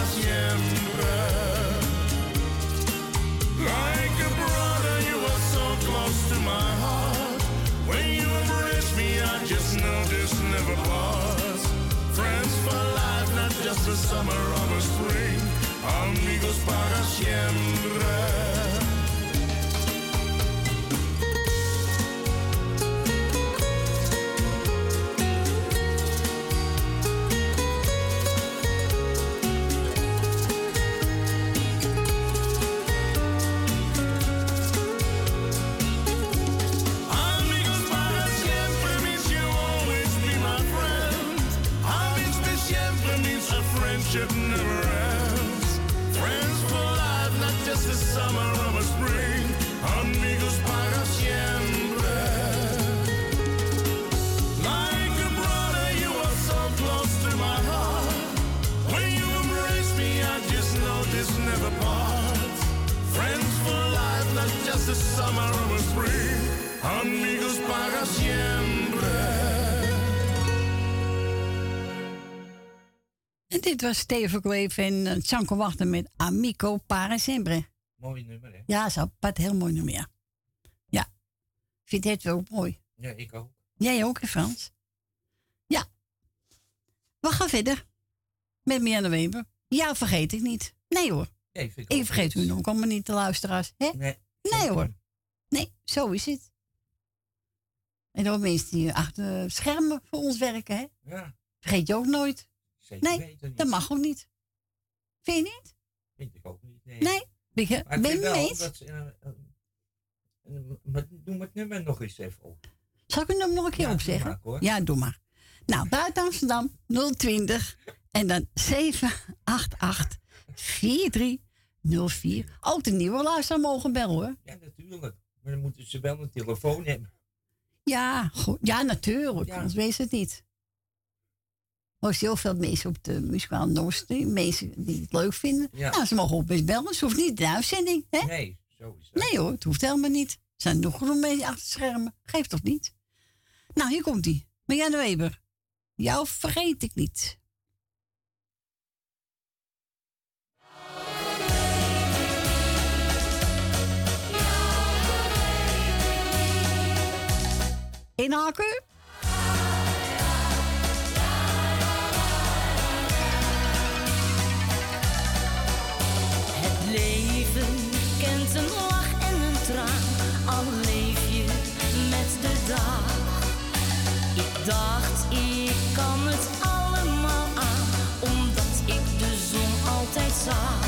a summer or a spring. Amigos para siempre. Dit was Steven Kleef en uh, Tjanko Wachten met Amico para sempre. Mooi nummer, hè? Ja, zo, een heel mooi nummer, ja. Ja, ik vind het wel mooi. Ja, ik ook. Jij ook, hè Frans? Ja. We gaan verder met Mianne Weber. Ja, vergeet ik niet. Nee hoor. Nee, ik vergeet u nog allemaal niet, de luisteraars. Hè? Nee. Nee hoor. Nee, zo is het. En ook mensen die achter schermen voor ons werken, hè? Ja, Vergeet je ook nooit. Zeker Nee, weten niet. dat mag ook niet. Vind je niet? Vind ik ook niet. Nee. Nee. Ben je Maar ben je wel eens? dat ze, eh, eh, eh, maar doe het nummer nog eens even op. Zal ik hem nog een keer Ja, opzeggen? doe maar, ja, doe maar. Nou, buiten Amsterdam 020 en dan 788 4304. Ook de nieuwe luisteraar mogen bellen hoor. Ja, natuurlijk. Maar dan moeten ze wel een telefoon hebben. Ja, goed. ja natuurlijk. Ja. Anders weet het niet was heel veel mensen op de muzikale Noordstream. mensen die het leuk vinden. Nou, ze mogen op best bellen, ze hoeft niet de uitzending. Hè? Nee, sowieso. Nee hoor, het hoeft helemaal niet. Er zijn nog genoeg mensen achter schermen. Geeft toch niet? Nou, hier komt die. Marianne Weber. Jou vergeet ik niet. Inhaken. een lach en een traan, al leef je met de dag. Ik dacht, ik kan het allemaal aan, omdat ik de zon altijd zag.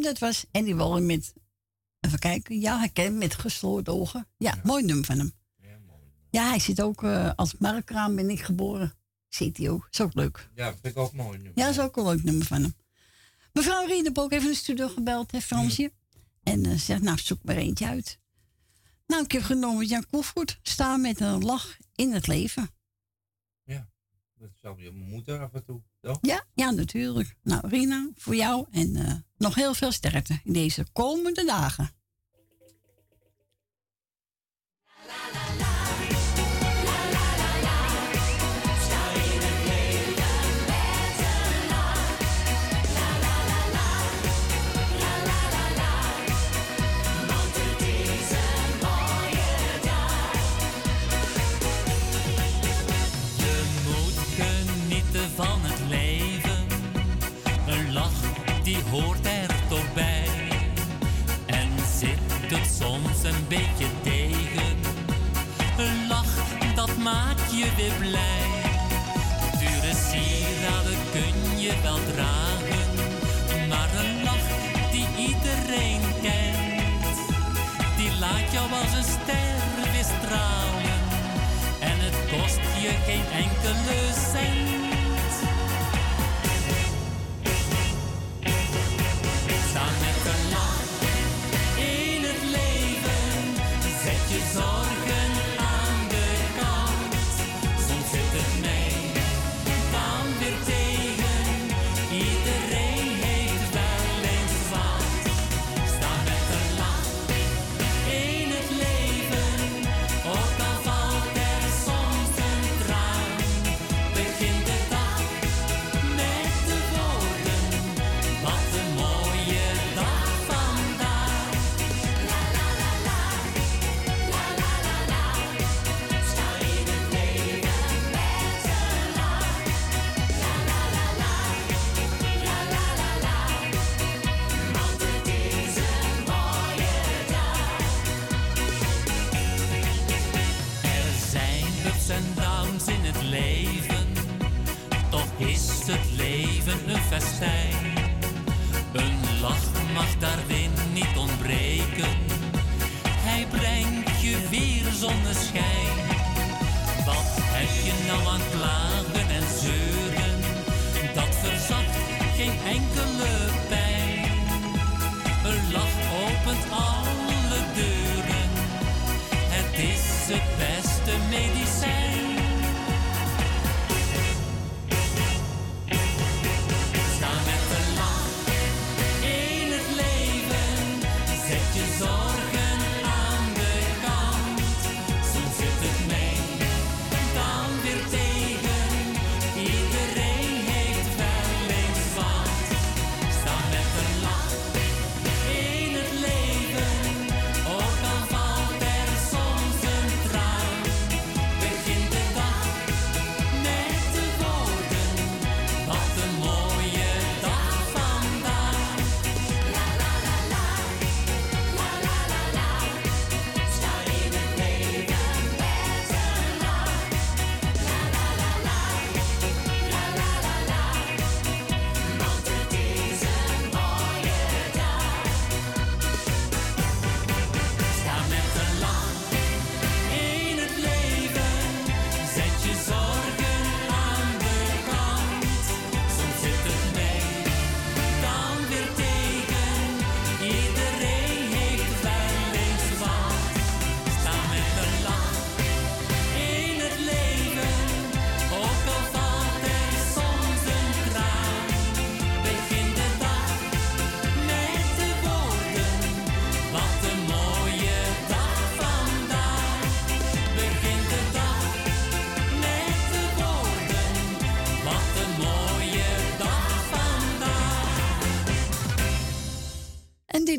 En dat was Andy Wallen met, even kijken, ja, herken met gesloten ogen. Ja, mooi nummer van hem. Ja, hij zit ook eh, als markraam ben ik geboren. Zit hij ook. Is ook leuk. Ja, vind ik ook mooi nu. Ja, is ook een leuk nummer van hem. Mevrouw Riedenbroek heeft in de studio gebeld, hè, Fransje. En eh, zegt, nou, zoek maar eentje uit. Nou, ik heb genomen Jan Koevoet. Staan met een lach in het leven. Dat zou je moeder af en toe, Ja, ja, natuurlijk. Nou, Rina, voor jou en eh, nog heel veel sterkte in deze komende dagen. Je weer blij. Dure sieraden kun je wel dragen. Maar een lach die iedereen kent. Die laat jou als een ster weer stralen. En het kost je geen enkele cent. Een lach mag daarin niet ontbreken, hij brengt je weer zonneschijn. Wat heb je nou aan klagen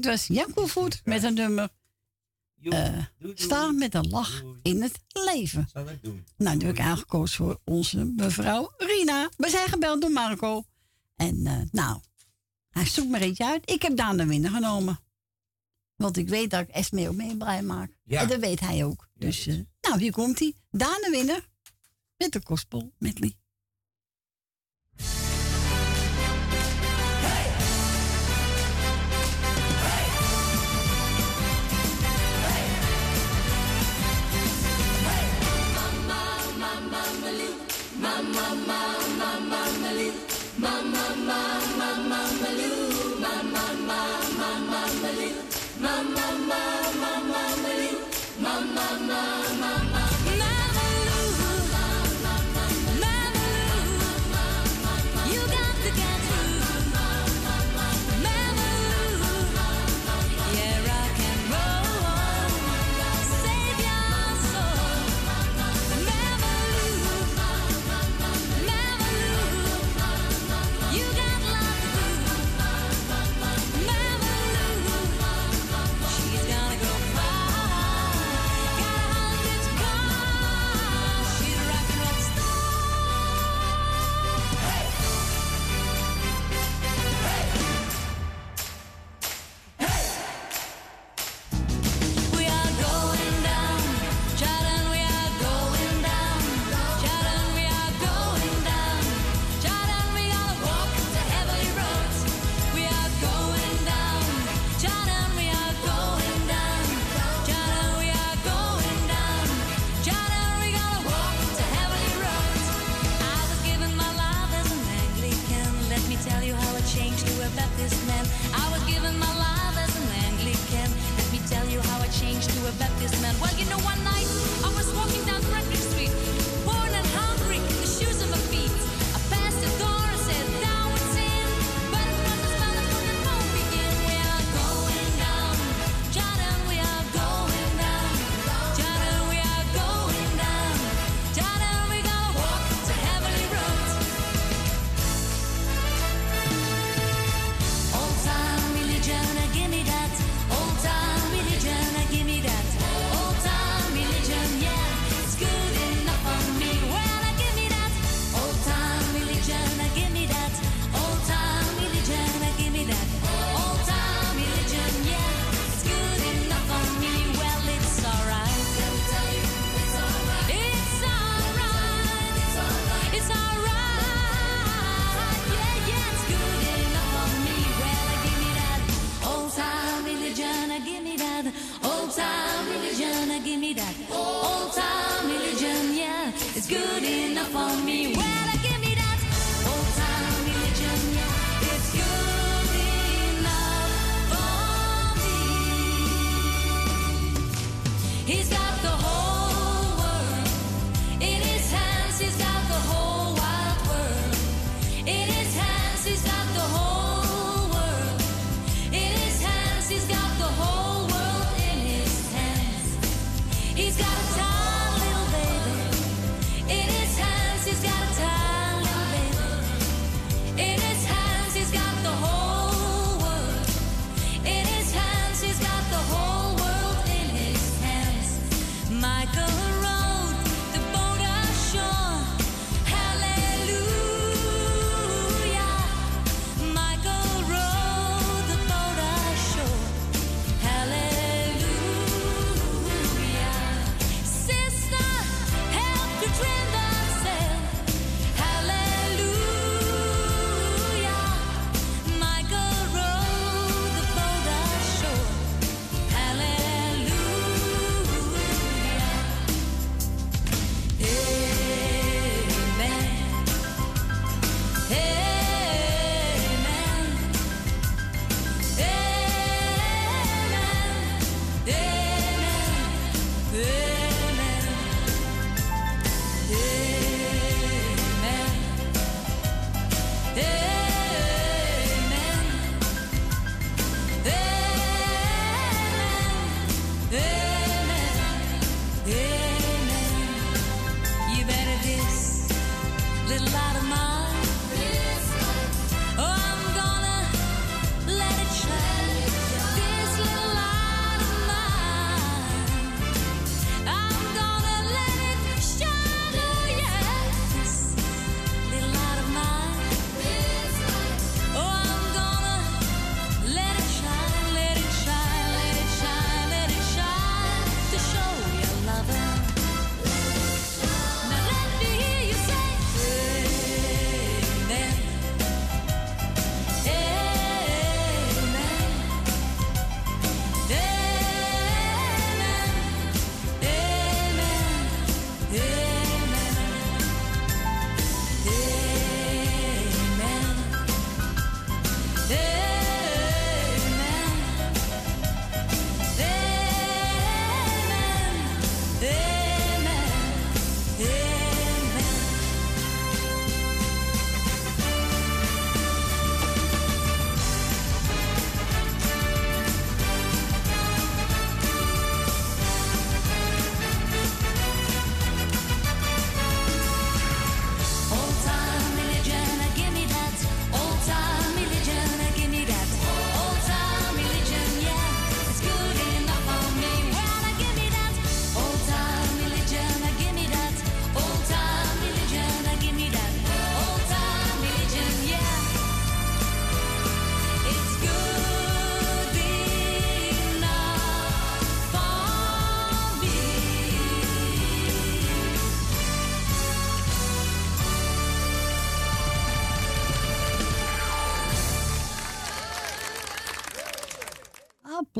Het was Janko Voet met een nummer. Eh, staan met een lach in het leven. Doen. Nou, nu heb ik aangekozen voor onze mevrouw Rina. We zijn gebeld door Marco. En eh, nou, hij zoekt maar eentje uit. Ik heb Daan de Winner genomen. Want ik weet dat ik Esme ook mee blij maak. Ja. En dat weet hij ook. Dus, eh, nou, hier komt hij. Daan de Winner met de gospel medley.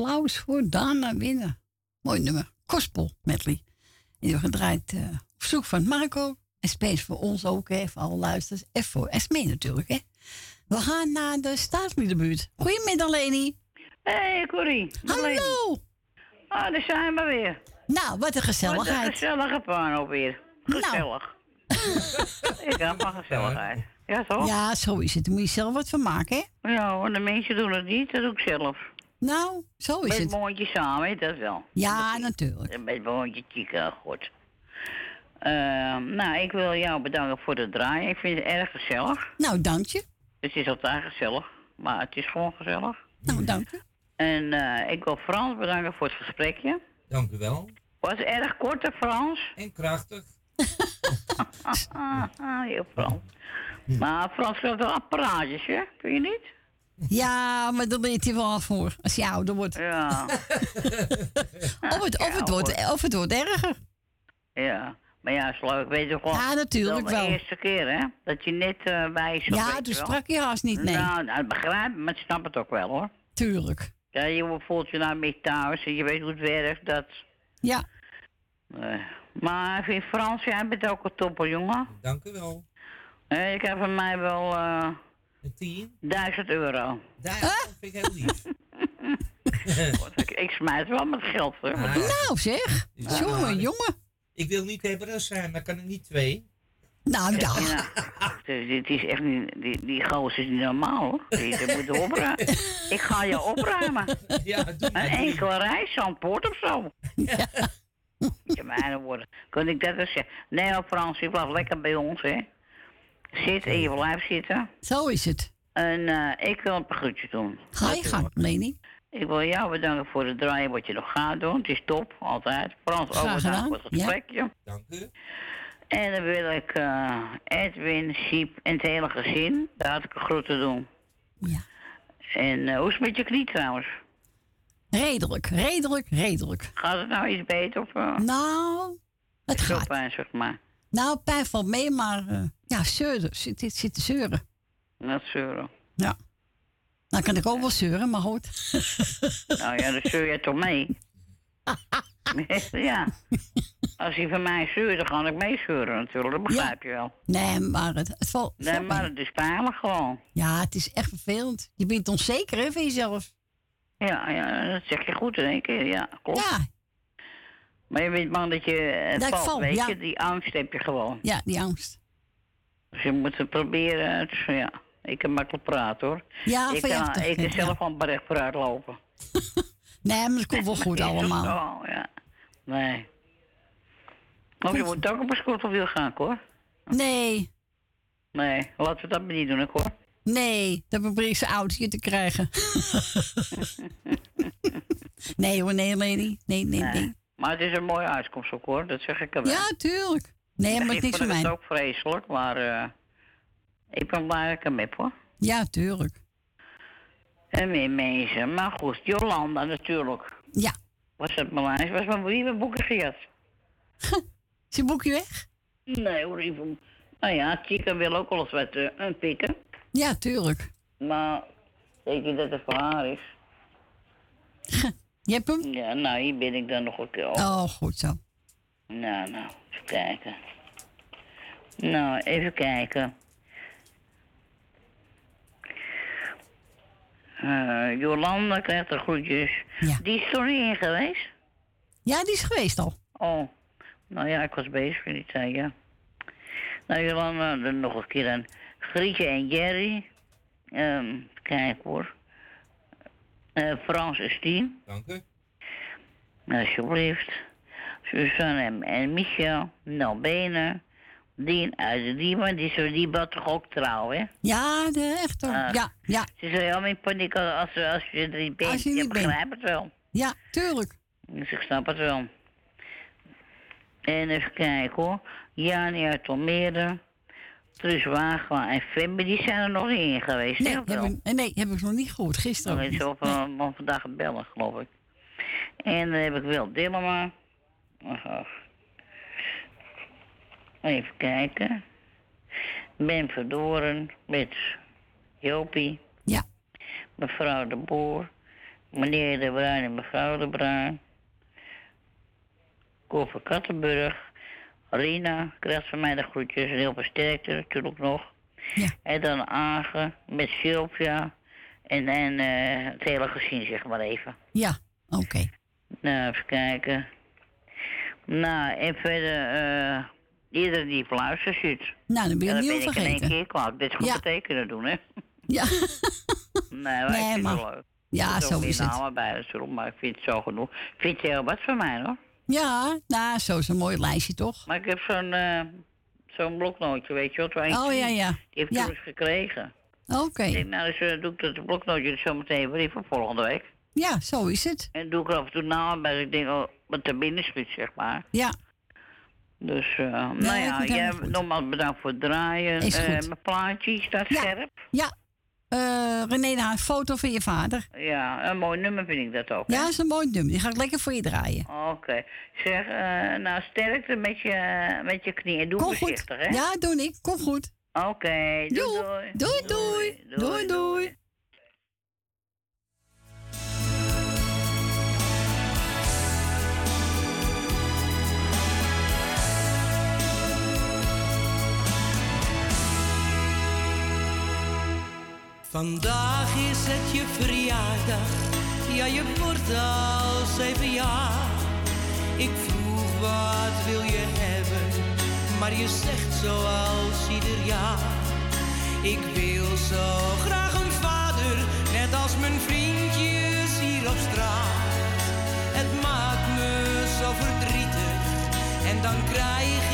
Applaus voor Dana Winnen. Mooi nummer. Gospel medley. En die gedraaid eh, op zoek van Marco. En space voor ons ook, hè, voor alle luisters. En voor Esmee natuurlijk, hè. We gaan naar de staatsliedenbuurt. Goedemiddag, Leni. Hé, Corrie. Hallo. Ah, daar zijn we weer. Nou, wat een gezelligheid. Wat een gezellige puinhoop weer. Gezellig. [LAUGHS] Ik heb maar gezelligheid. Ja, toch? Ja, zo is het. Daar moet je zelf wat van maken, hè? Ja, want de mensen doen het niet, dat doe ik zelf. Nou, zo is Met het. moontje samen, dat wel. Ja, natuurlijk. Met moontje chica, goed. Ehm, nou, ik wil jou bedanken voor het draaien. Ik vind het erg gezellig. Nou, dank je. Het is altijd gezellig, maar het is gewoon gezellig. Nou, dank je. En eh, ik wil Frans bedanken voor het gesprekje. Dank u wel. Was erg kort, hè, Frans? En krachtig. [LAUGHS] heel Frans. Maar Frans krijgt wel apparaatjes, hè? Kun je niet? Ja, maar dan leert hij wel voor als hij ouder wordt. Ja. [LAUGHS] of, het, of, het wordt, of het wordt erger. Ja. Maar ja, leuk. Weet je gewoon... Ja, natuurlijk wel. de eerste keer, hè? Dat je net uh, bij zat, Ja, je toen sprak je haast niet, nee. Nou, nou, ik begrijp het, maar ik snap het ook wel, hoor. Tuurlijk. Ja, je voelt je nou meer thuis en je weet hoe het werkt, dat... Ja. Eh, maar ik vind Frans, jij bent ook een topper, jongen. Dank u wel. Eh, ik heb van mij wel... eh Een tien? Duizend euro. Daar vind ik heel lief. [LAUGHS] ik, ik smijt wel met geld, hoor. Ah. Nou zeg, Ja. jongen, jongen. Ik wil niet hebberig zijn, maar kan ik niet twee? Nou, ja. Dus dit is echt niet, die, die gozer is niet normaal hoor. Die, die moet opruimen. Ik ga je opruimen. Ja, doe Een enkele reis, Zandpoort of zo. Ja. Je mijne woorden. Kun ik dat eens zeggen? Nee, hoor, Frans, je blijft lekker bij ons, hè. Zit en je blijft zitten. Zo is het. En eh, ik wil een groetje doen. Ga je gang, Leni. Ik wil jou bedanken voor het draaien wat je nog gaat doen. Het is top, altijd. Frans, ook Graag bedankt gedaan, voor het ja. gesprekje. Dank u. En dan wil ik eh, Edwin, Siep en het hele gezin de hartelijke groeten doen. Ja. En eh, hoe is het met je knie trouwens? Redelijk, redelijk, redelijk. Gaat het nou iets beter? Of, Nou, het gaat. pijn, zeg maar. Nou, pijn valt mee, maar eh, ja, zeuren. Zit, zit, zit te zeuren. Net zeuren. Ja. Nou kan ik ook wel zeuren, maar goed. [LAUGHS] nou ja, dan zeur je toch mee? [LAUGHS] ja. Als hij van mij zeurt, dan ga ik mee zeuren natuurlijk. Dat begrijp je wel. Nee, maar het, het valt. Nee, valt maar mee. het is pijnlijk gewoon. Ja, het is echt vervelend. Je bent onzeker hè, van jezelf. Ja, ja, dat zeg je goed in één keer. Ja, klopt. Ja. Maar je bent bang dat je eh, Dat valt, val, weet ja. je. Die angst heb je gewoon. Ja, die angst. Dus je moet het proberen. Het ja, ik kan makkelijk praten hoor. Ja, ik kan, ik kan ja. zelf van bericht vooruit lopen. [LAUGHS] Nee, maar het komt wel goed [LAUGHS] allemaal. Oh, ja. Nee. Of je moet ook op een scooterwiel gaan, hoor. Nee, Nee, laten we dat maar niet doen, hoor. nee, dat probeer ik zijn autootje te krijgen. [LAUGHS] nee hoor, nee, lady. Nee, nee, nee. Maar het is een mooie uitkomst ook, hoor. Dat zeg ik er wel. Ja, tuurlijk. Nee, maar het ik niks voor vond het mij. ook vreselijk, maar eh, ik ben blij dat ik hem heb, hoor. Ja, tuurlijk. En meer mensen. Maar goed, Jolanda natuurlijk. Ja. Was dat belangrijk? Was mijn boeken gejat? [LAUGHS] Is je boekje weg? Nee hoor, even. Nou ja, Chica wil ook wel eens wat eh, pikken. Ja, tuurlijk. Maar denk je dat het voor haar is? [LAUGHS] Je hebt hem? Ja, nou, hier ben ik dan nog een keer op. Oh, goed zo. Nou, nou, even kijken. Nou, even kijken. Eh, Jolanda krijgt er groetjes. Die is er niet in geweest? Ja, die is geweest al. Oh, nou ja, ik was bezig in die tijd, ja. Nou, Jolanda, dan nog een keer aan Grietje en Jerry. Ehm kijk hoor. Eh, Frans en Stien. Dank u. Alsjeblieft. Suzanne en, Michel. Nalbene. Dien uit de Diemen. Die, is- die bad toch ook trouw, hè? Ja, de echte. Ah. ja, ja. Ze is helemaal in paniek als, als je er niet bent. Als je niet ik bent. begrijp het wel. Ja, tuurlijk. Dus ik snap het wel. En even kijken hoor. Jani uit Almere. Truus Wagela en Fembe, die zijn er nog niet in geweest. Nee, heb ik, nee, heb ik nog niet gehoord. Gisteren weet niet. ze op uh, van vandaag bellen, geloof ik. En dan heb ik wel Dillema. Even kijken. Ben Verdoren met Jopie. Ja. Mevrouw de Boer. Meneer De Bruin en mevrouw De Bruin. Koffer Kattenburg. Rina krijgt van mij de groetjes. En heel veel sterkte natuurlijk nog. En dan Agen met Sylvia. En, en eh, het hele gezin, zeg maar even. Ja, oké. Nou, even kijken. Nou, en verder, eh iedereen die op luister zit. Nou, dan ben je Ja, niet ben ik in één vergeten. keer kwaad. Dit goed Ja. betekenen doen, hè? Ja. [LAUGHS] Nee, maar Nee, ik vind maar- het wel leuk. Ja, zo is het. namen bij natuurlijk, maar ik vind het zo genoeg. Vind je heel wat van mij, hoor. Ja, nou, zo is een mooi lijstje toch? Maar ik heb zo'n eh, zo'n bloknootje, weet je wat? Oh, ja, ja. Die heb ik Ja. eens gekregen. Oké. Nou, dus doe ik dat bloknootje zo meteen weer voor volgende week. Ja, zo is het. En doe ik er af en toe namen bij. Ik denk, oh, wat er binnen schiet, zeg maar. Ja. Dus, eh nou ja, jij nogmaals bedankt voor het draaien. Is Eh, goed. mijn plaatje staat scherp. Ja. Eh René, daar een foto van je vader. Ja, een mooi nummer vind ik dat ook. hè? Ja, dat is een mooi nummer. Die ga ik lekker voor je draaien. Oké. Zeg, eh, nou sterkte met je, met je knieën. Doe Kom goed. voorzichtig, hè? Ja, doe ik. Kom goed. Oké, doei, doei. Doei, doei. Doei, doei. Vandaag is het je verjaardag, ja je wordt al zeven jaar. Ik vroeg wat wil je hebben, maar je zegt zoals ieder jaar. Ik wil zo graag een vader, net als mijn vriendjes hier op straat. Het maakt me zo verdrietig en dan krijg ik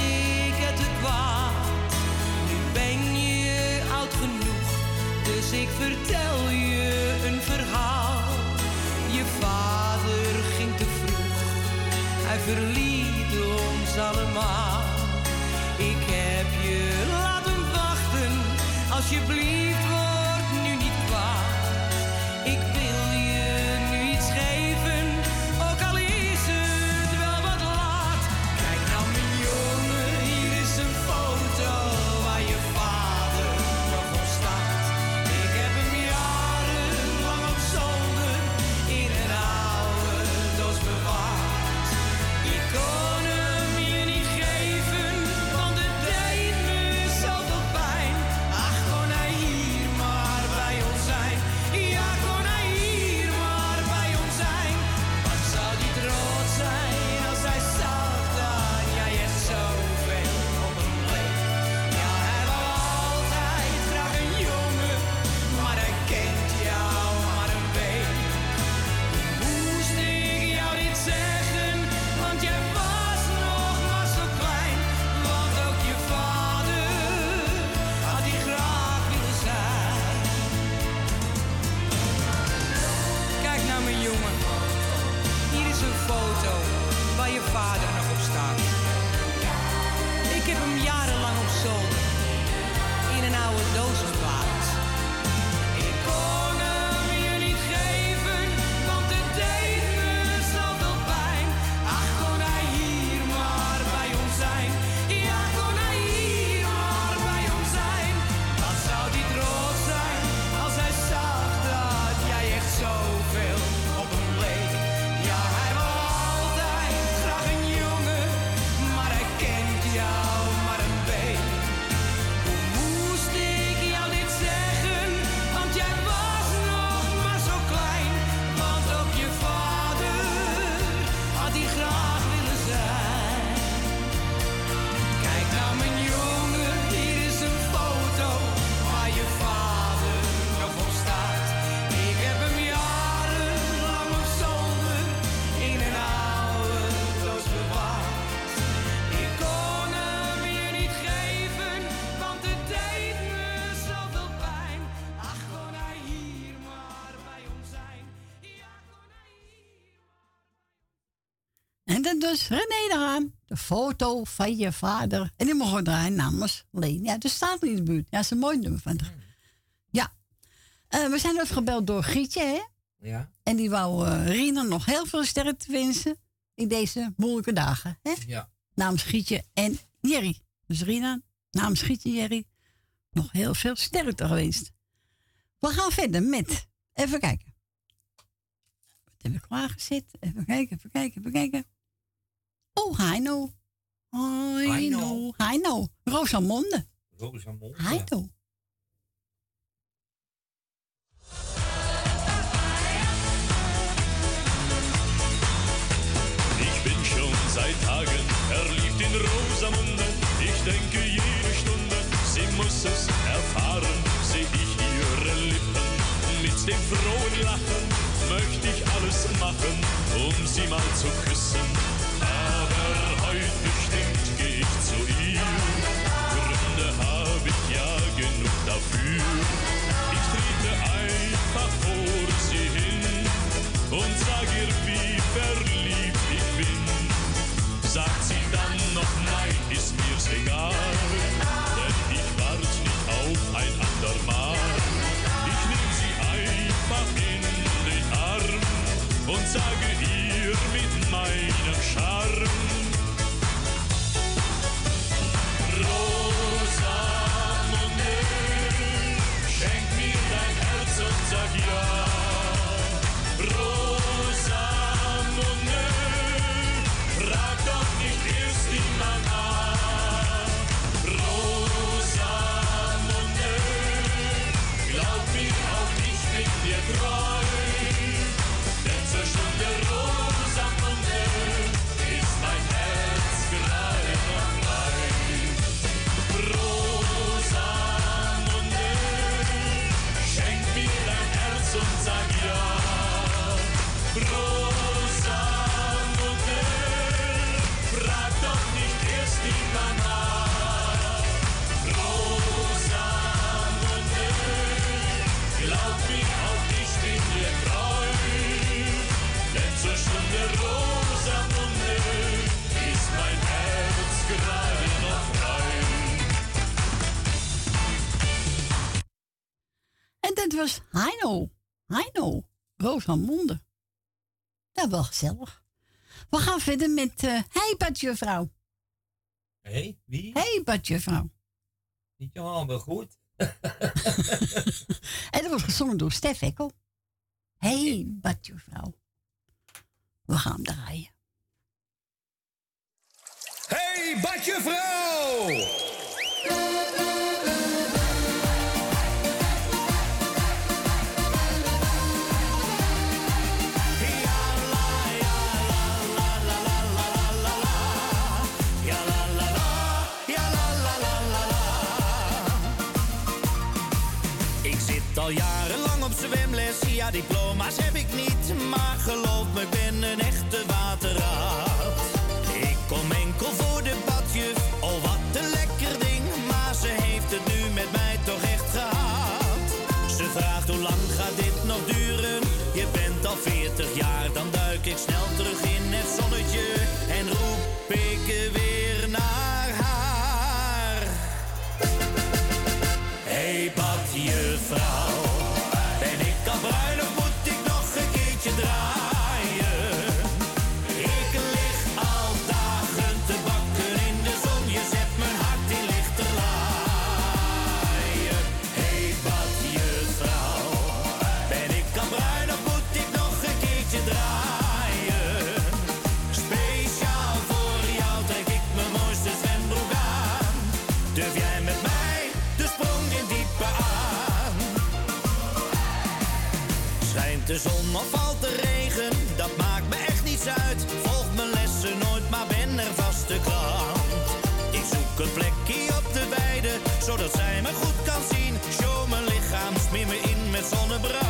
dus ik vertel je een verhaal. Je vader ging te vroeg, hij verliet ons allemaal. Ik heb je laten wachten, alsjeblieft dus René eraan de foto van je vader. En die mogen draaien namens Leen. Ja, dus staat niet in de buurt. Ja, dat is een mooi nummer van haar. Ja. Eh, we zijn ook gebeld door Gietje, hè? Ja. En die wou eh, Rina nog heel veel sterkte wensen in deze moeilijke dagen, hè? Ja. Namens Gietje en Jerry. Dus Rina, namens Gietje Jerry, nog heel veel sterkte gewenst. We gaan verder met, even kijken. Wat heb ik klaargezet? Even kijken, even kijken, even kijken. Oh, Heino. Heino. Heino. Rosamunde. Rosamunde. Heino. Ich bin schon seit Tagen verliebt in Rosamunde. Ich denke jede Stunde, sie muss es erfahren. seh ich ihre Lippen mit dem frohen Lachen möchte ich alles machen, um sie mal zu küssen. Aber heute bestimmt gehe ich zu ihr. so good. het was Heino. Heino. Rosamonde. Dat wel gezellig. We gaan verder met eh, Hey Badjevrouw. Hey, wie? Hey Badjevrouw. Niet je goed. [LAUGHS] en dat was gezongen door Stef Ekkel. Hey, Badjevrouw. We gaan hem draaien. Hey Badjevrouw! de zon of valt de regen, dat maakt me echt niets uit. Volg mijn lessen nooit, maar ben er vast te klant. Ik zoek een plekje op de weide, zodat zij me goed kan zien. Show mijn lichaam, smeer me in met zonnebrand.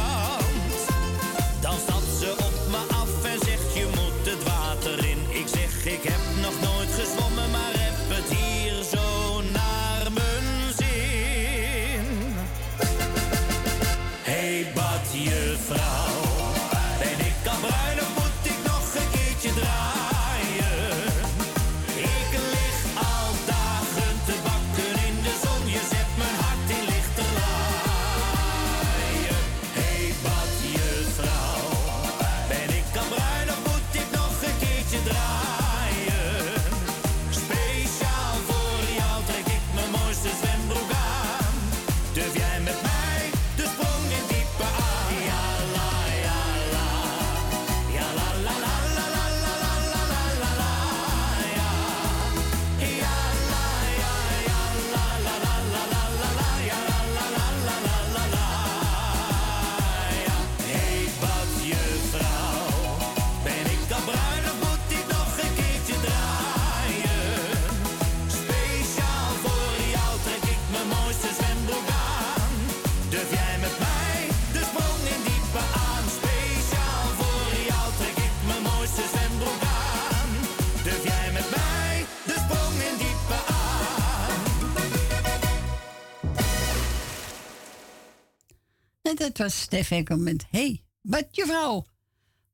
Het was Stef met Hey, wat je vrouw.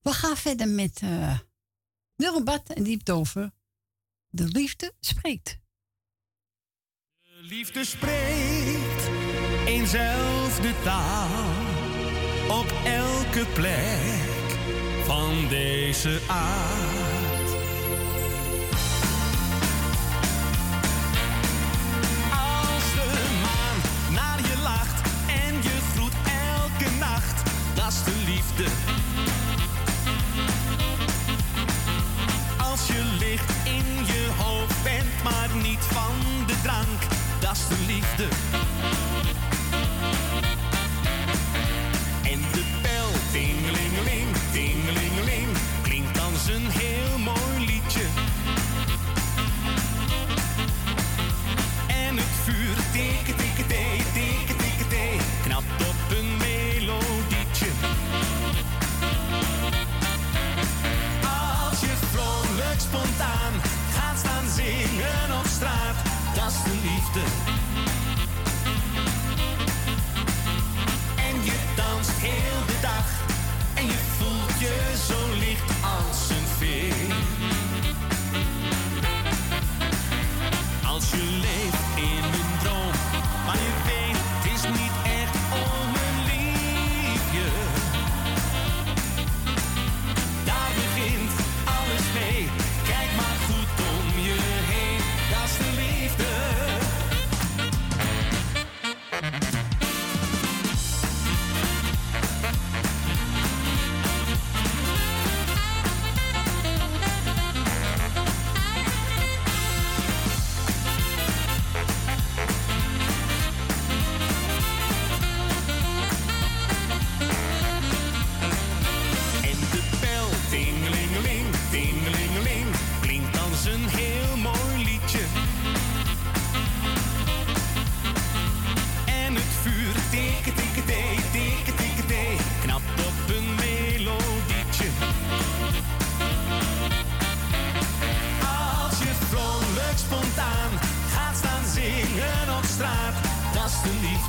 We gaan verder met eh, uh, Nurmbad en diep over De liefde spreekt. De liefde spreekt eenzelfde taal op elke plek van deze aarde Als je licht in je hoofd bent, maar niet van de drank, dat is de liefde.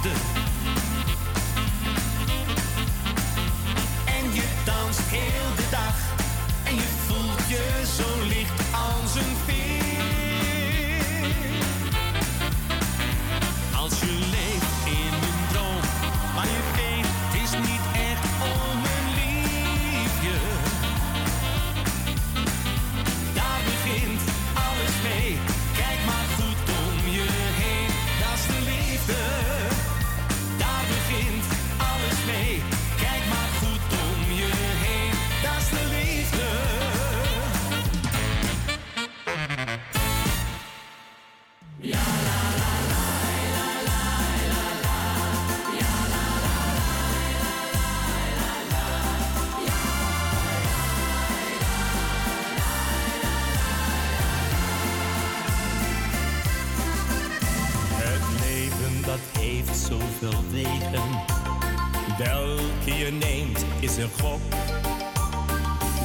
Liefde.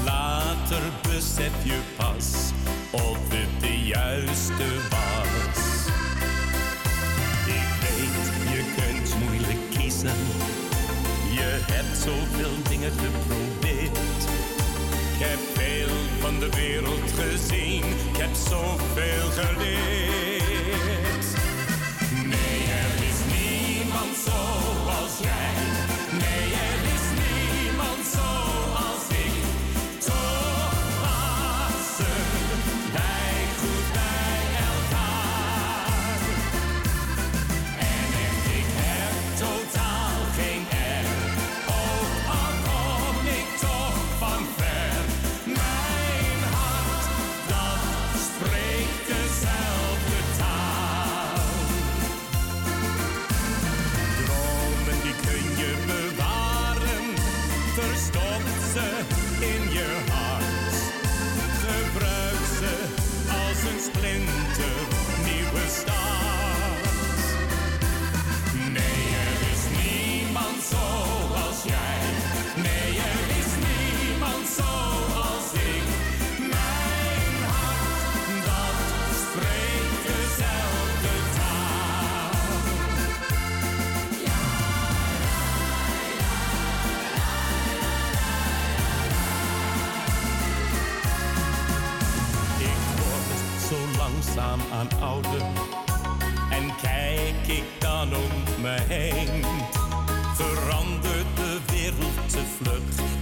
Later besef je pas of het de juiste was. Ik weet, je kunt moeilijk kiezen. Je hebt zoveel dingen geprobeerd. Ik heb veel van de wereld gezien. Ik heb zoveel geleerd.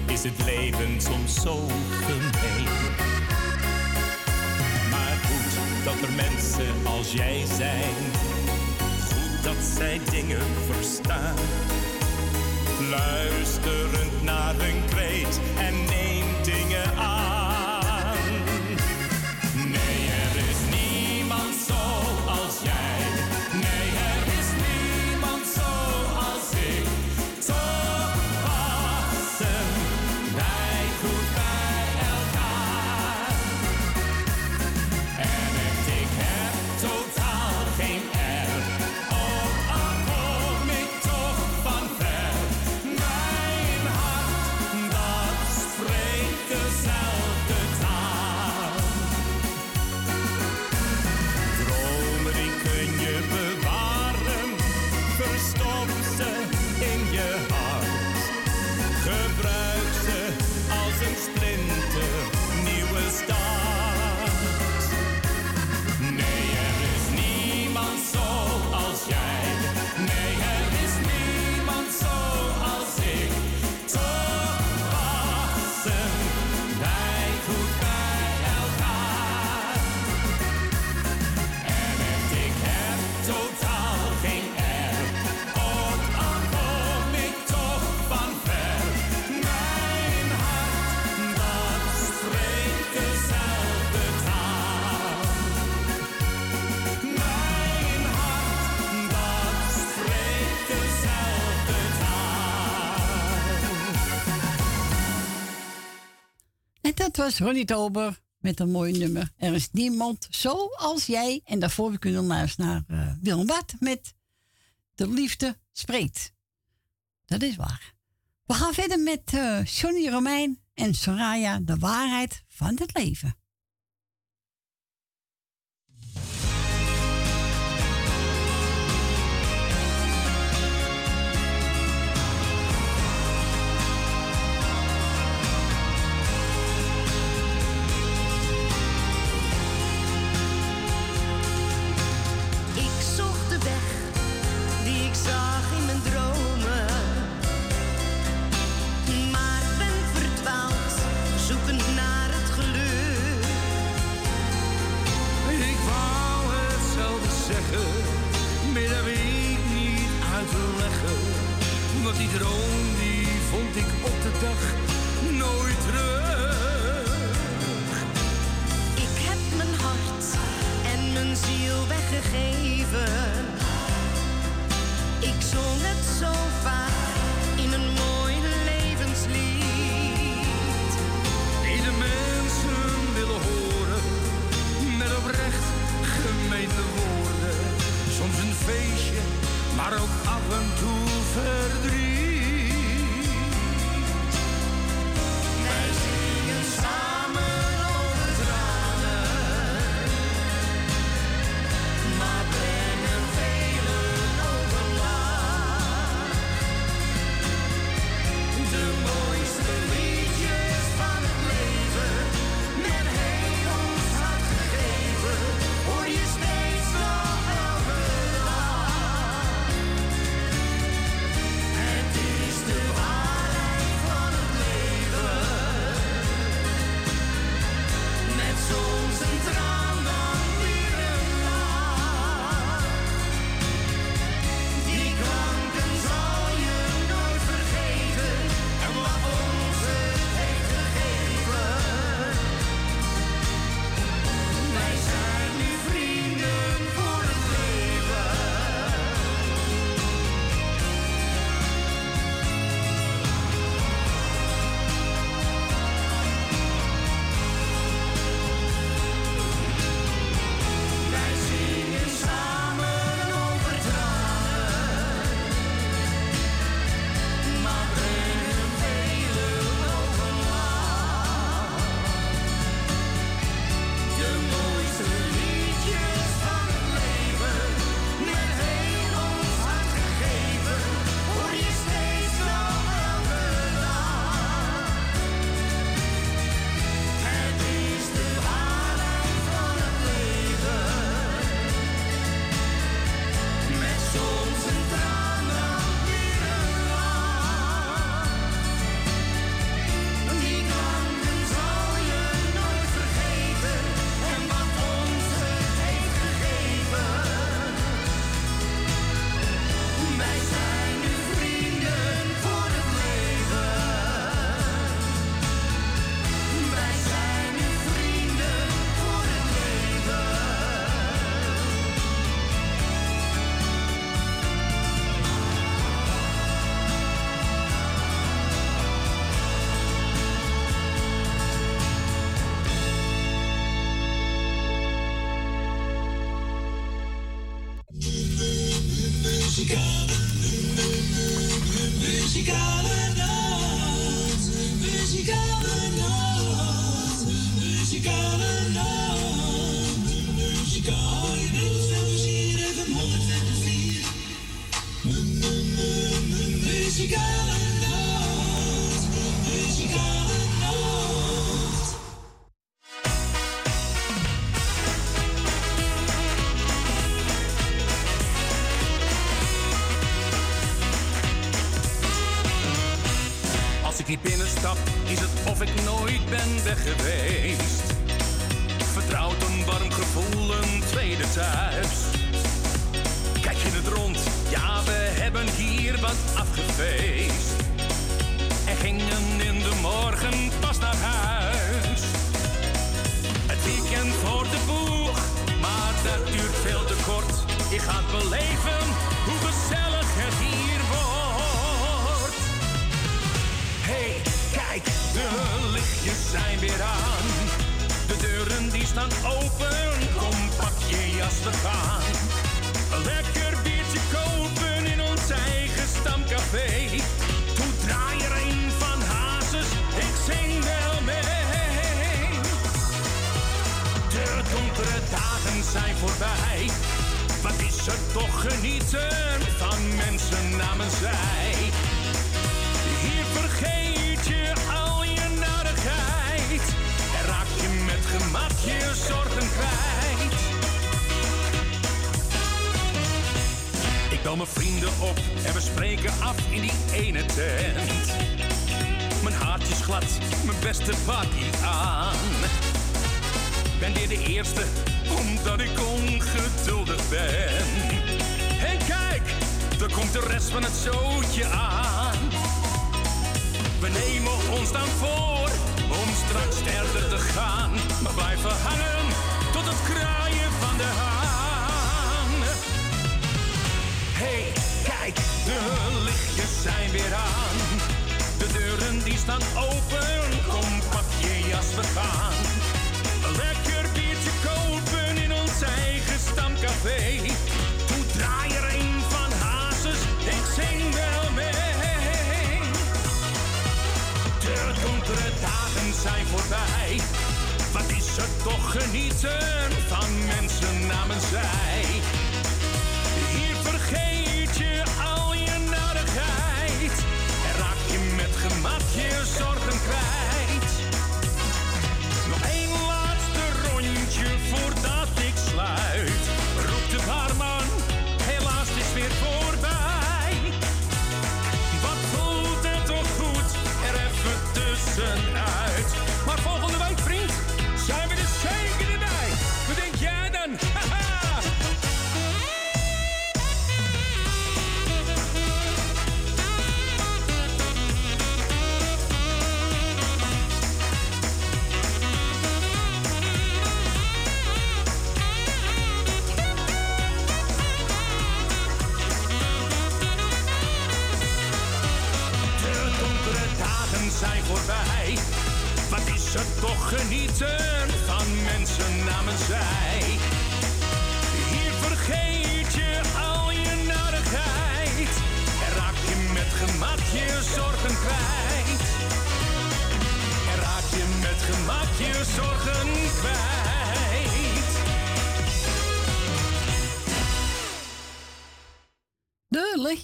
is het leven soms zo gemeen. Maar goed dat er mensen als jij zijn, goed dat zij dingen verstaan. Luisterend naar hun kreet en neem dingen aan. was Ronnie Tober met een mooi nummer. Er is niemand zoals jij. En daarvoor kunnen we eens naar uh, Willem Bart met De Liefde Spreekt. Dat is waar. We gaan verder met uh, Johnny Romein en Soraya, De Waarheid van het Leven.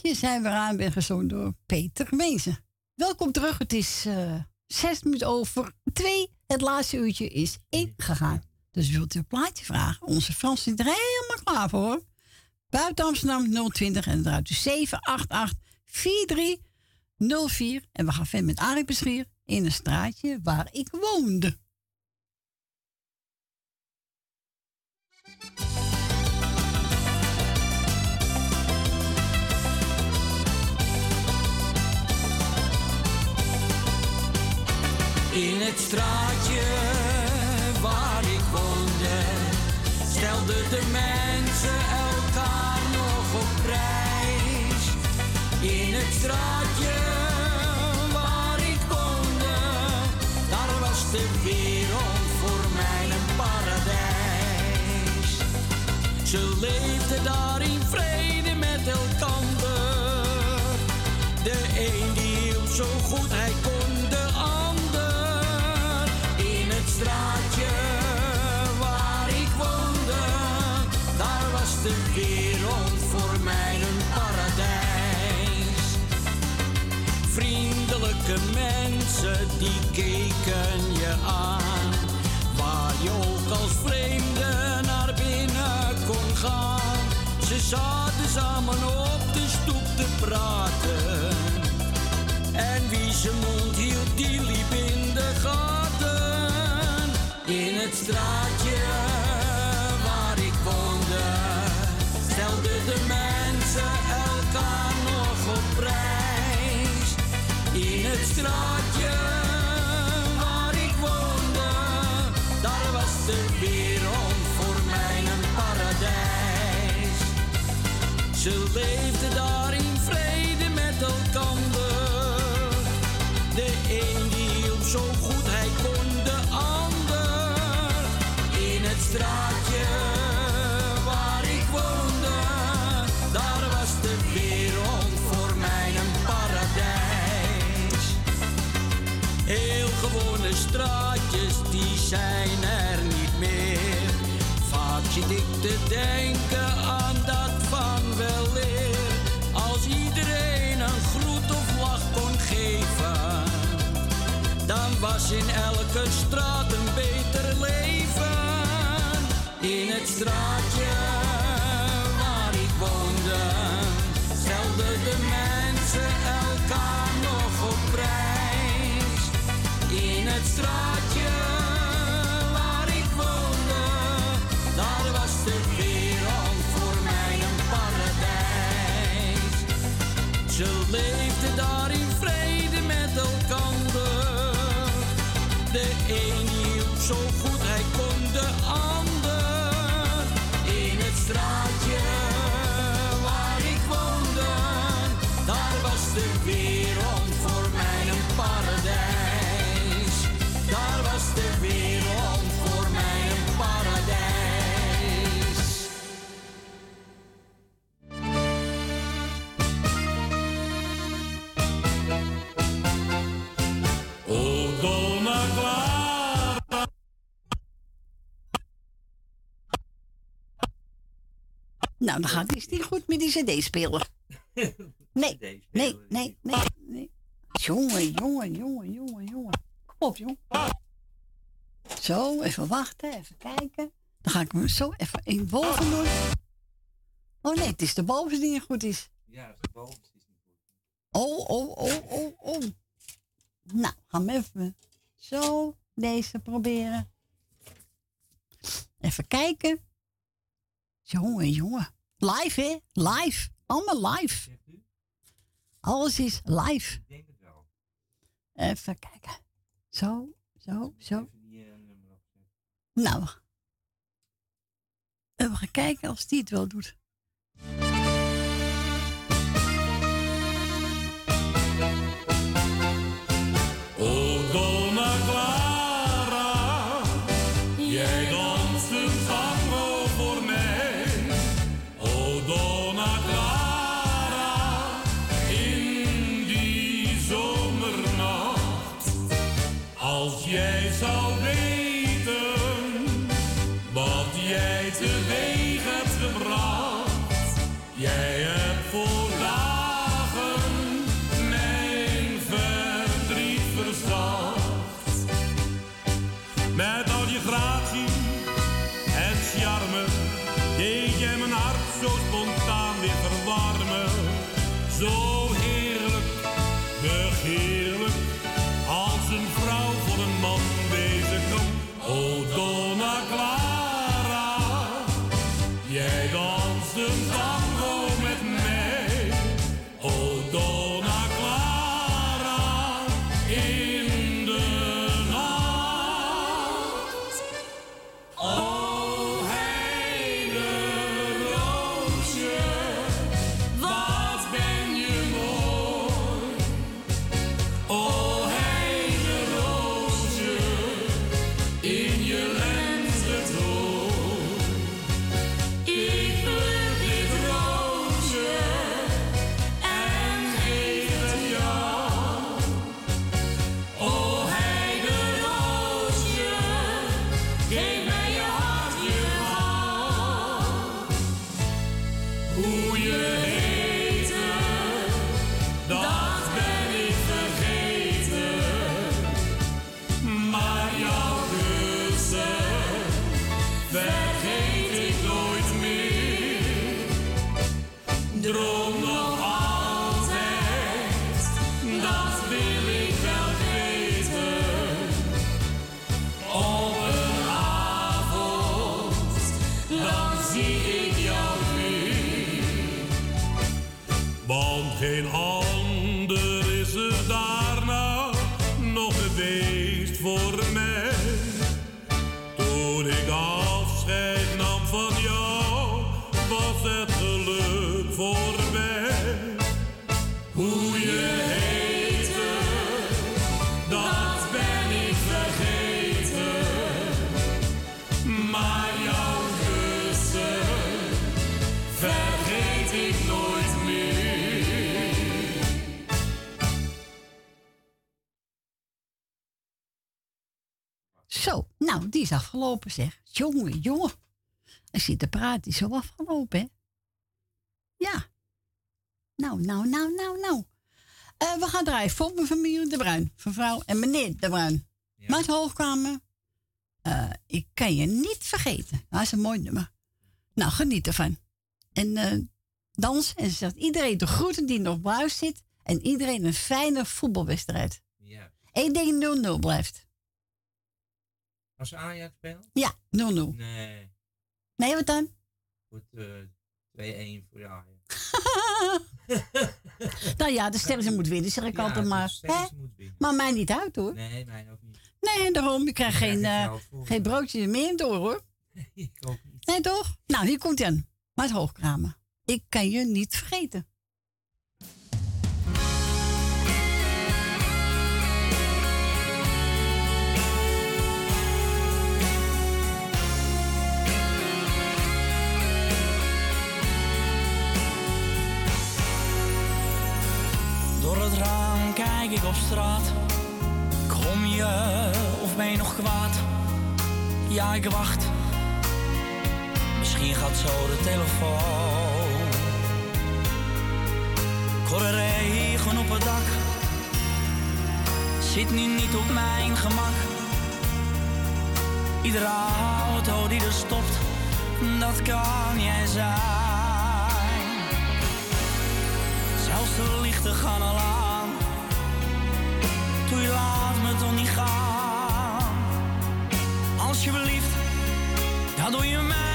liedje zijn we aan ben gezongen door Peter Mezen. Welkom terug. Het is eh, zes minuten over twee. Het laatste uurtje is ingegaan. Dus wilt u een plaatje vragen? Onze Frans zit er helemaal klaar voor. Hoor. Buiten Amsterdam 020 en eruit u 788 4304. En we gaan verder met Arie Beschier in een straatje waar ik woonde. In het straatje waar ik woonde, stelden de mensen elkaar nog op prijs. In het straatje waar ik woonde, daar was de wereld voor mij een paradijs. Ze de wereld voor mij een paradijs. Vriendelijke mensen die keken je aan. Waar je ook als vreemde naar binnen kon gaan. Ze zaten samen op de stoep te praten. En wie zijn mond hield, In het zijn er niet meer. Vaak zit ik te denken aan dat van weleer. Als iedereen een groet of lach kon geven, dan was in elke straat een beter leven. In het straatje waar ik woonde, stelden de mensen elkaar nog op prijs. In het straatje dog. Nou, dan gaat het niet goed met die cd-speler. [LAUGHS] Nee, nee, nee, nee, nee. Jongen, jongen, jongen, jongen, jongen. Kom op, jongen. Zo, even wachten, even kijken. Dan ga ik hem zo even in boven doen. Oh nee, het is de bovenste die niet goed is. Ja, dat is de bovenste. Oh, oh, oh, oh, oh. Nou, gaan we even zo deze proberen. Even kijken. Jongen, jongen. Live, hè? Live. Allemaal live. Alles is live. Even kijken. Zo, zo, zo. Nou. We gaan kijken als die het wel doet. Met al je gratie en charme deed jij mijn hart zo spontaan weer verwarmen. Afgelopen zeg. Jongen, jongen. Ik zit te praten, die is zo afgelopen, hè? Ja. Nou, nou, nou, nou, nou. Eh, we gaan draaien voor mijn familie De Bruin. Mevrouw en meneer De Bruin. Ja. Met hoogkamer. Eh, ik kan je niet vergeten. Dat is een mooi nummer. Nou, geniet ervan. En eh dans. En ze zegt iedereen de groeten die nog op huis zit. En iedereen een fijne voetbalwedstrijd. Ja. Eén ding 0-0 blijft. Als Ajax speelt? Ja, 0-0. Nee. Nee, wat dan? Goed, eh 2-1 voor Ajax. [LAUGHS] nou ja, de sterren moet winnen, zeg ik Ja, altijd maar. Hè? moet winnen. Maar mij niet uit hoor. Nee, mij ook niet. Nee, daarom. Je krijgt geen, krijg ik eh, geen broodje meer door hoor. [LAUGHS] ik ook niet. Nee toch? Nou, hier komt hij aan. Maar het hoogkramen. Ik kan je niet vergeten. Kijk ik op straat. Kom je of ben je nog kwaad? Ja, ik wacht. Misschien gaat zo de telefoon. Er regen op het dak. Zit nu niet op mijn gemak. Iedere auto die er stopt, dat kan jij zijn. Zelfs de lichten gaan al aan. Laat me toch niet gaan. Alsjeblieft, dat doe je mij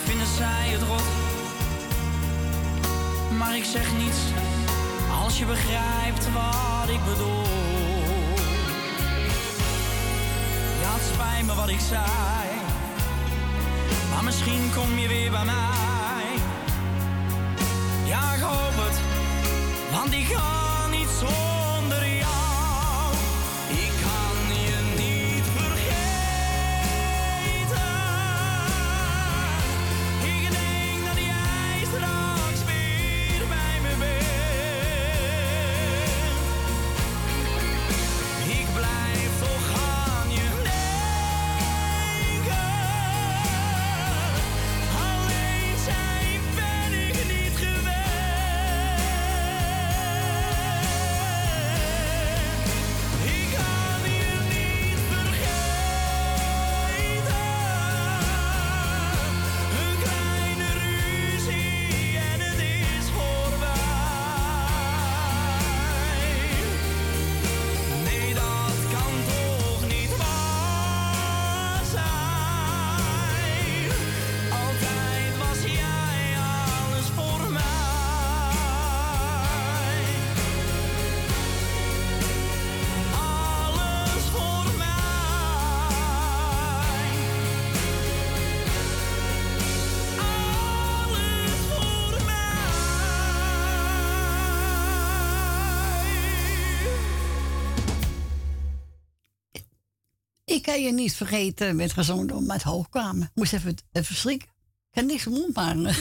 vinden zij het rot. Maar ik zeg niets als je begrijpt wat ik bedoel. Ja, het spijt me wat ik zei. Maar misschien kom je weer bij mij. Ja, ik hoop het, want ik ga niet zonder je niet vergeten, werd gezongen door met Hoogkamer. Moest even, even schrikken. Ik [LAUGHS] kan niks mond maken. nou?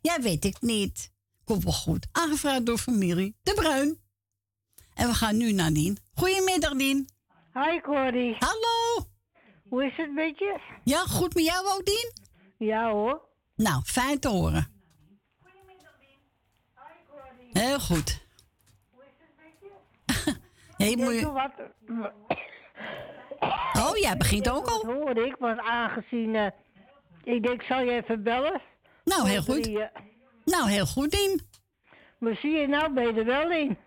Ja, weet ik niet. Komt wel goed. Aangevraagd door familie De Bruin. En we gaan nu naar Dien. Goedemiddag, Dien. Hi, Corrie. Hallo. Hoe is het met je? Ja, goed met jou ook, Dien? Ja hoor. Nou, fijn te horen. Heel goed. [LAUGHS] Hey, moet je... Wat, Oh, jij begint ook al? Dat hoorde ik, want aangezien... eh, ik denk, zal je even bellen? Nou, heel goed. drieën. Nou, heel goed, Dien. Maar zie je, nou ben je er wel in.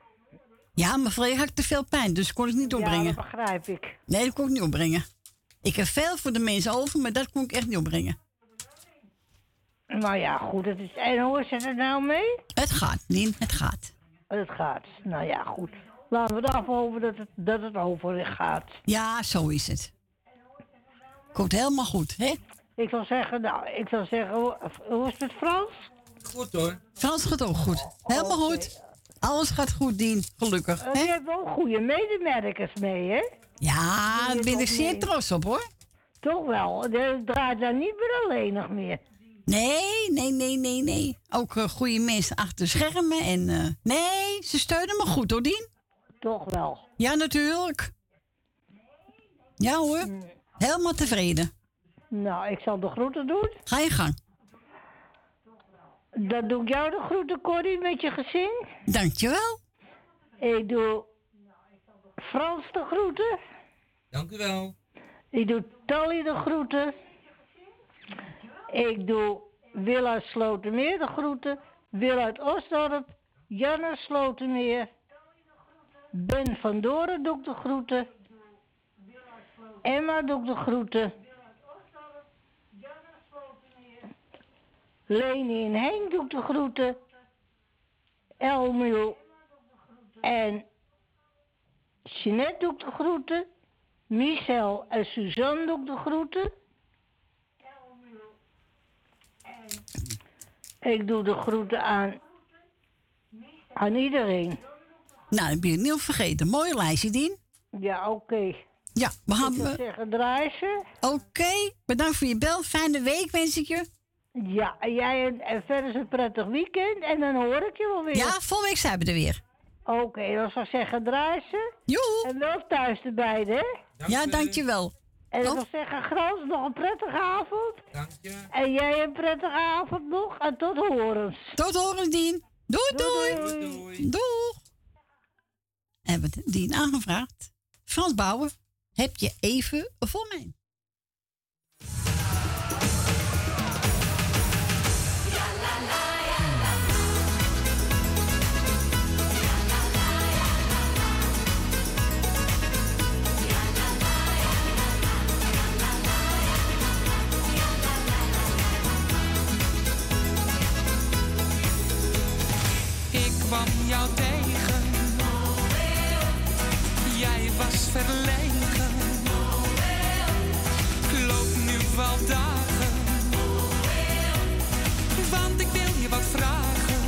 Ja, maar Freek had te veel pijn, dus kon ik niet opbrengen. Ja, dat begrijp ik. Nee, dat kon ik niet opbrengen. Ik heb veel voor de mensen over, maar dat kon ik echt niet opbrengen. Nou ja, goed. Het is, en hoe is het er nou mee? Het gaat, Dien, het gaat. Het gaat. Nou ja, goed. Laten we eraf hopen dat het, dat het over gaat. Ja, zo is het. Komt helemaal goed, hè? Ik zal zeggen, nou, ik zal zeggen, hoe, hoe is het Frans? Goed hoor. Frans gaat ook goed. Helemaal goed. Alles gaat goed, Dien. Gelukkig. Eh, Je hebt wel goede medemerkers mee, hè? Ja, daar ben ik zeer trots op, hoor. Toch wel. Het draait daar niet meer alleen nog meer. Nee, nee, nee, nee, nee. Ook eh, goede mensen achter de schermen. En eh, nee, ze steunen me goed, hoor, Dien. Toch wel. Ja, natuurlijk. Ja, hoor. Helemaal tevreden. Nou, ik zal de groeten doen. Ga je gang. Dan doe ik jou de groeten, Corrie, met je gezin. Dankjewel. Ik doe Frans de groeten. Dank u wel. Ik doe Tally de groeten. Ik doe Wil uit Slotermeer de groeten. Wil uit Osdorp. Janne Slotermeer. Ben van Doren ik de groeten. Emma ik de groeten. Leni en Henk doe de groeten. Elmiel en Jeanette ik de groeten. Michel en Suzanne ik de groeten. Ik doe de groeten aan, aan iedereen. Nou, dat ben je niet vergeten. Mooi lijstje, Dien. Ja, oké. Ja, we Ik gaan... zou zeggen, draai ze. Oké, bedankt voor je bel. Fijne week wens ik je. Ja, en jij en, en verder een prettig weekend. En dan hoor ik je wel weer. Ja, volgende week zijn we er weer. Oké, dan zou ik zeggen, draai ze. Joe. En wel thuis erbij, hè? ja, dankjewel. En ik wil zeggen, Frans, nog een prettige avond. Dank je. En jij een prettige avond nog. En tot horens. Tot horens, Dien. Doei, doei. Doei, doei. Doeg. Hebben we Dien aangevraagd. Frans Bouwer, heb je even voor mij? Ik kwam jou tegen. Verlegen. Ik loop nu al dagen. Want ik wil je wat vragen.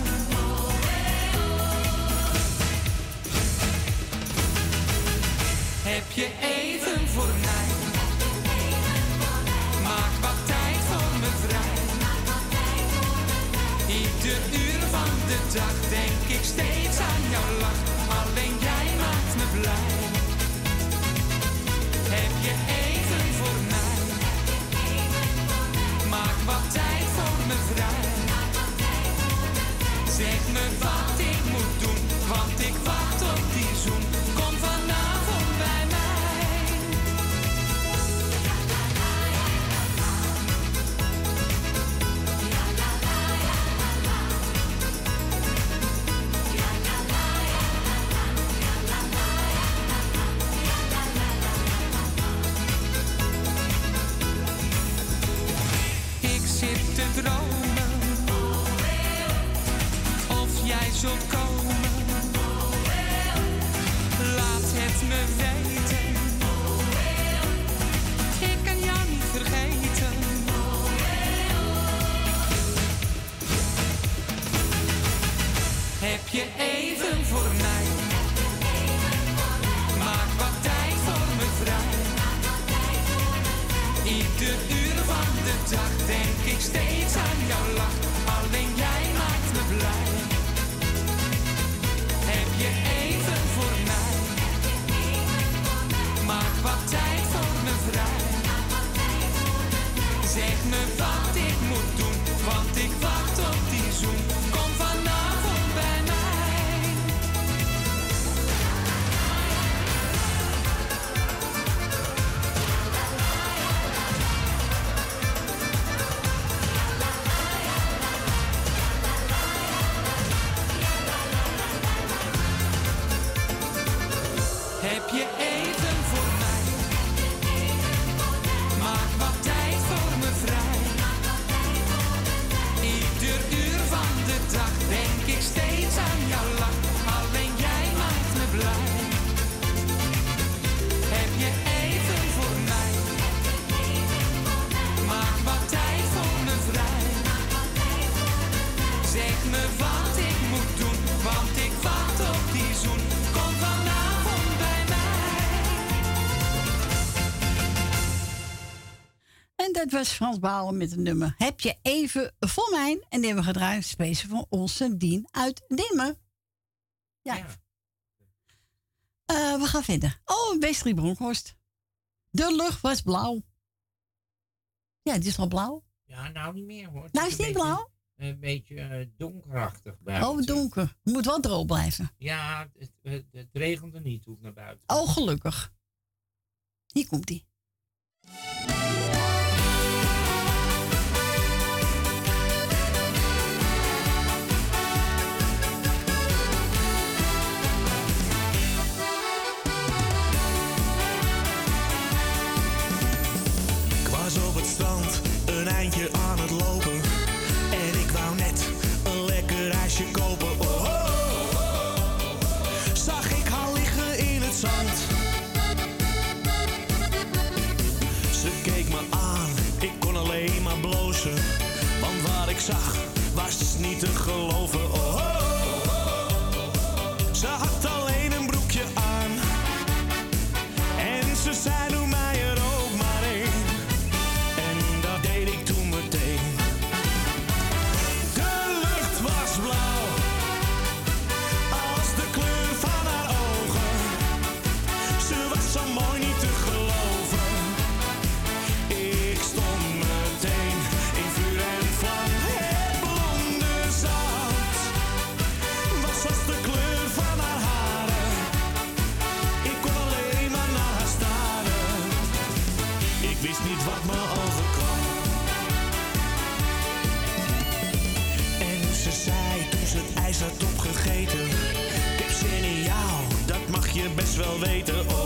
Heb je even voor mij? Maak wat tijd voor me vrij. Ieder uur van de dag denk ik steeds aan jouw lach. Alleen jij maakt me blij. was Frans Balen met een nummer Heb je even voor mij? En die hebben we gedraaid speciaal voor onze Dien uit Dimmen. Ja. Eh, we gaan verder. Oh, Westrie Bronkhorst. De lucht was blauw. Ja, het is wel blauw. Ja, nou niet meer hoor. Nou is het niet blauw? Een beetje eh, donkerachtig buiten. Oh, donker. Moet wel droog blijven. Ja, het, regent er regende niet hoe naar buiten. Oh, gelukkig. Hier komt ie. eindje aan het lopen. wel weten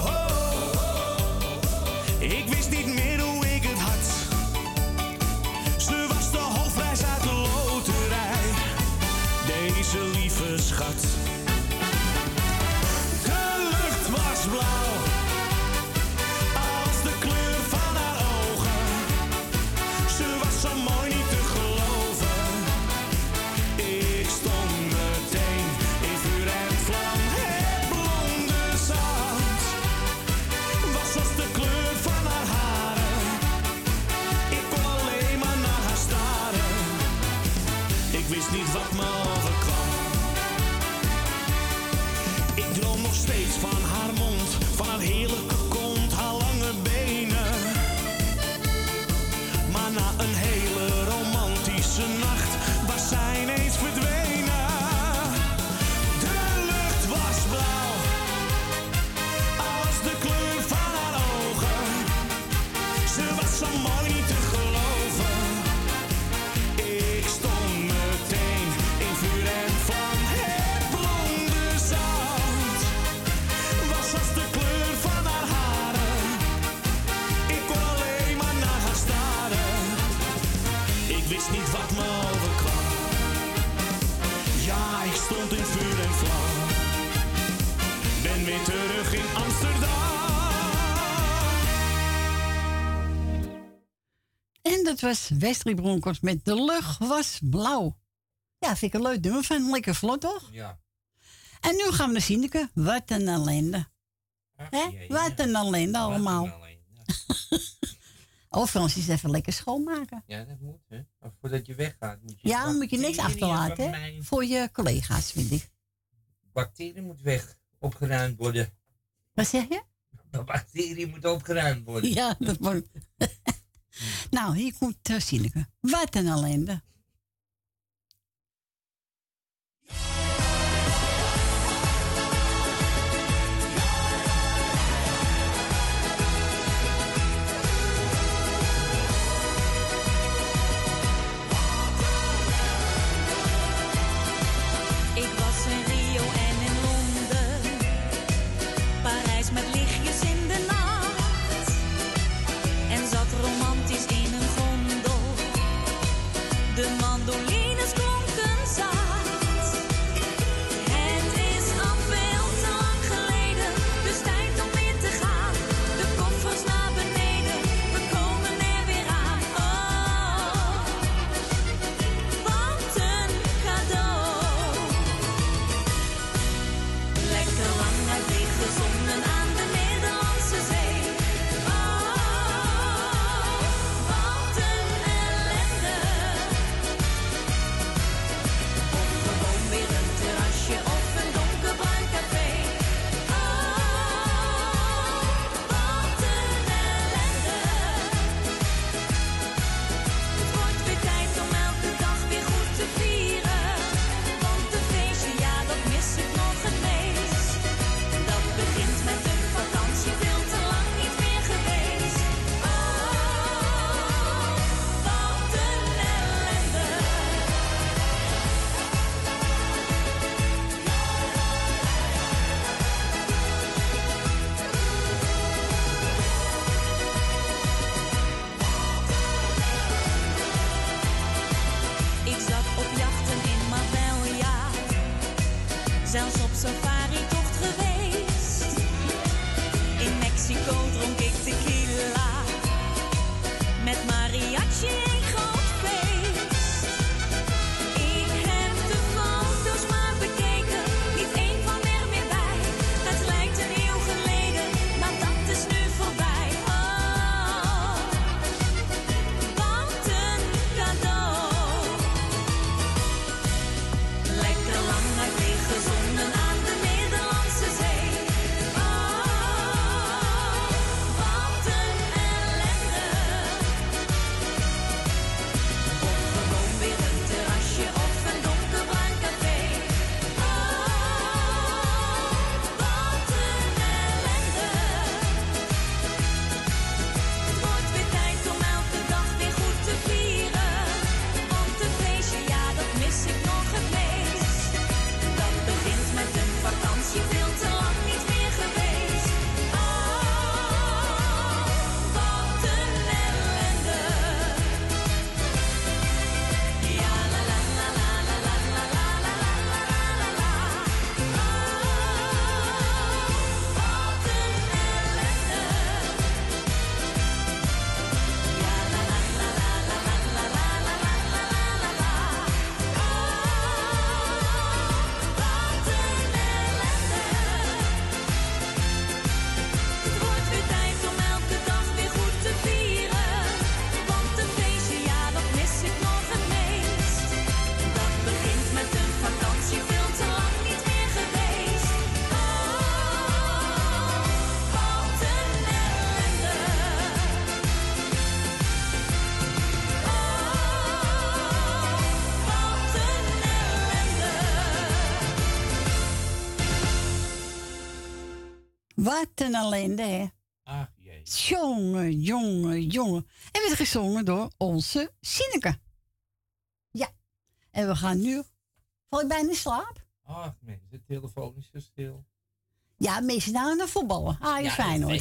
was met De lucht was blauw. Ja, vind ik een leuk nummer van. Lekker vlot, toch? Ja. En nu gaan we naar Sineke. Wat een ellende. Hè? Wat een ellende allemaal. Of een is even lekker schoonmaken. Ja, dat moet, hè. Voordat je weggaat moet je... Ja, dan moet je niks achterlaten, Voor je collega's, vind ik. Bacteriën moet weg. Opgeruimd worden. Wat zeg je? De [LAUGHS] bacteriën moet opgeruimd worden. Ja, dat moet. [LAUGHS] nou, hier komt uh, Sineke. Wat een ellende. Een ellende, hè? Ach, jee. Jongen, jongen, jongen. En werd gezongen door onze Sineke. Ja. En we gaan nu... Val ik bijna in slaap? Ach, mensen, de telefoon is zo stil. Ja, meestal nou naar voetballen. Ah, je Ja, fijn dat hoor.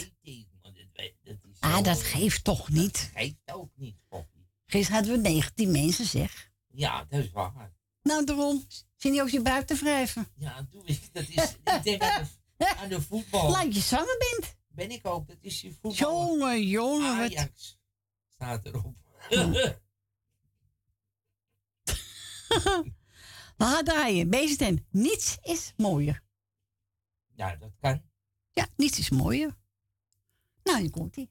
dat, dat Ah, dat geeft toch niet. geeft ook niet, Poppy. Gisteren hadden we 19 mensen, zeg. Ja, dat is waar. Nou, daarom. Zie je ook je buiten wrijven? Ja, doe ik. Dat is, ik denk aan de, aan de voetbal. [LAUGHS] Laat je zanger bent. Ben ik ook, dat is je voetbal. Jongen, jongen. wat- Ajax staat erop. [LAUGHS] We gaan draaien. Beesten. Niets is mooier. ja, dat kan. Ja, niets is mooier. Nou, hier komt ie.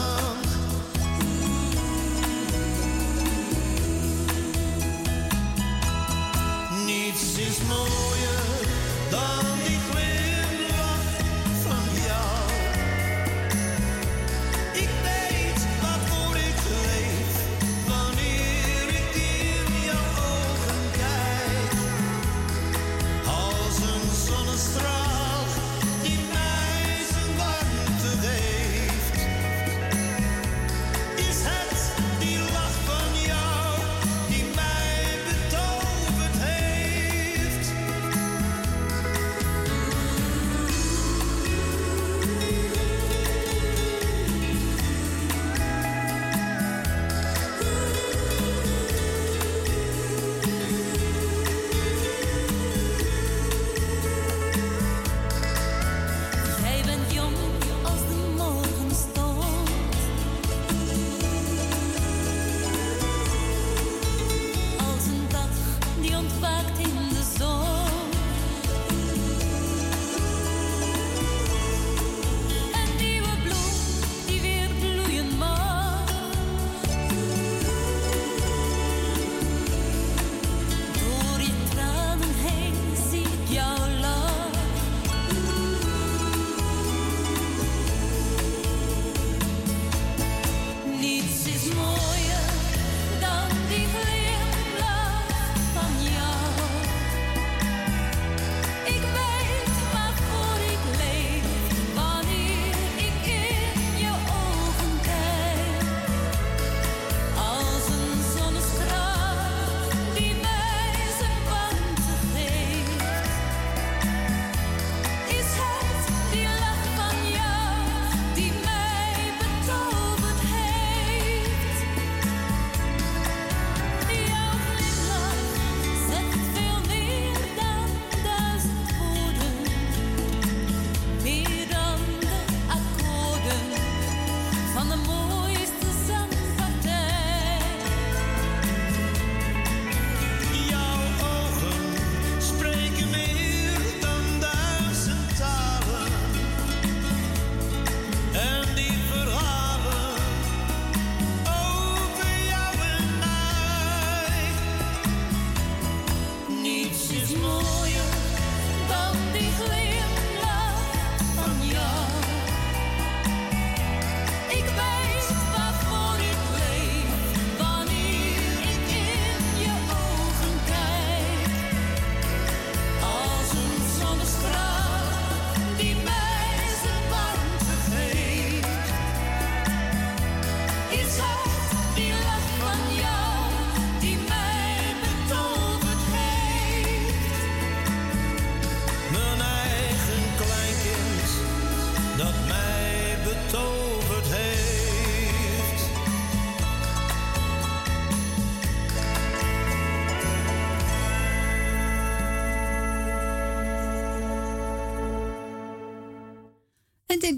Niets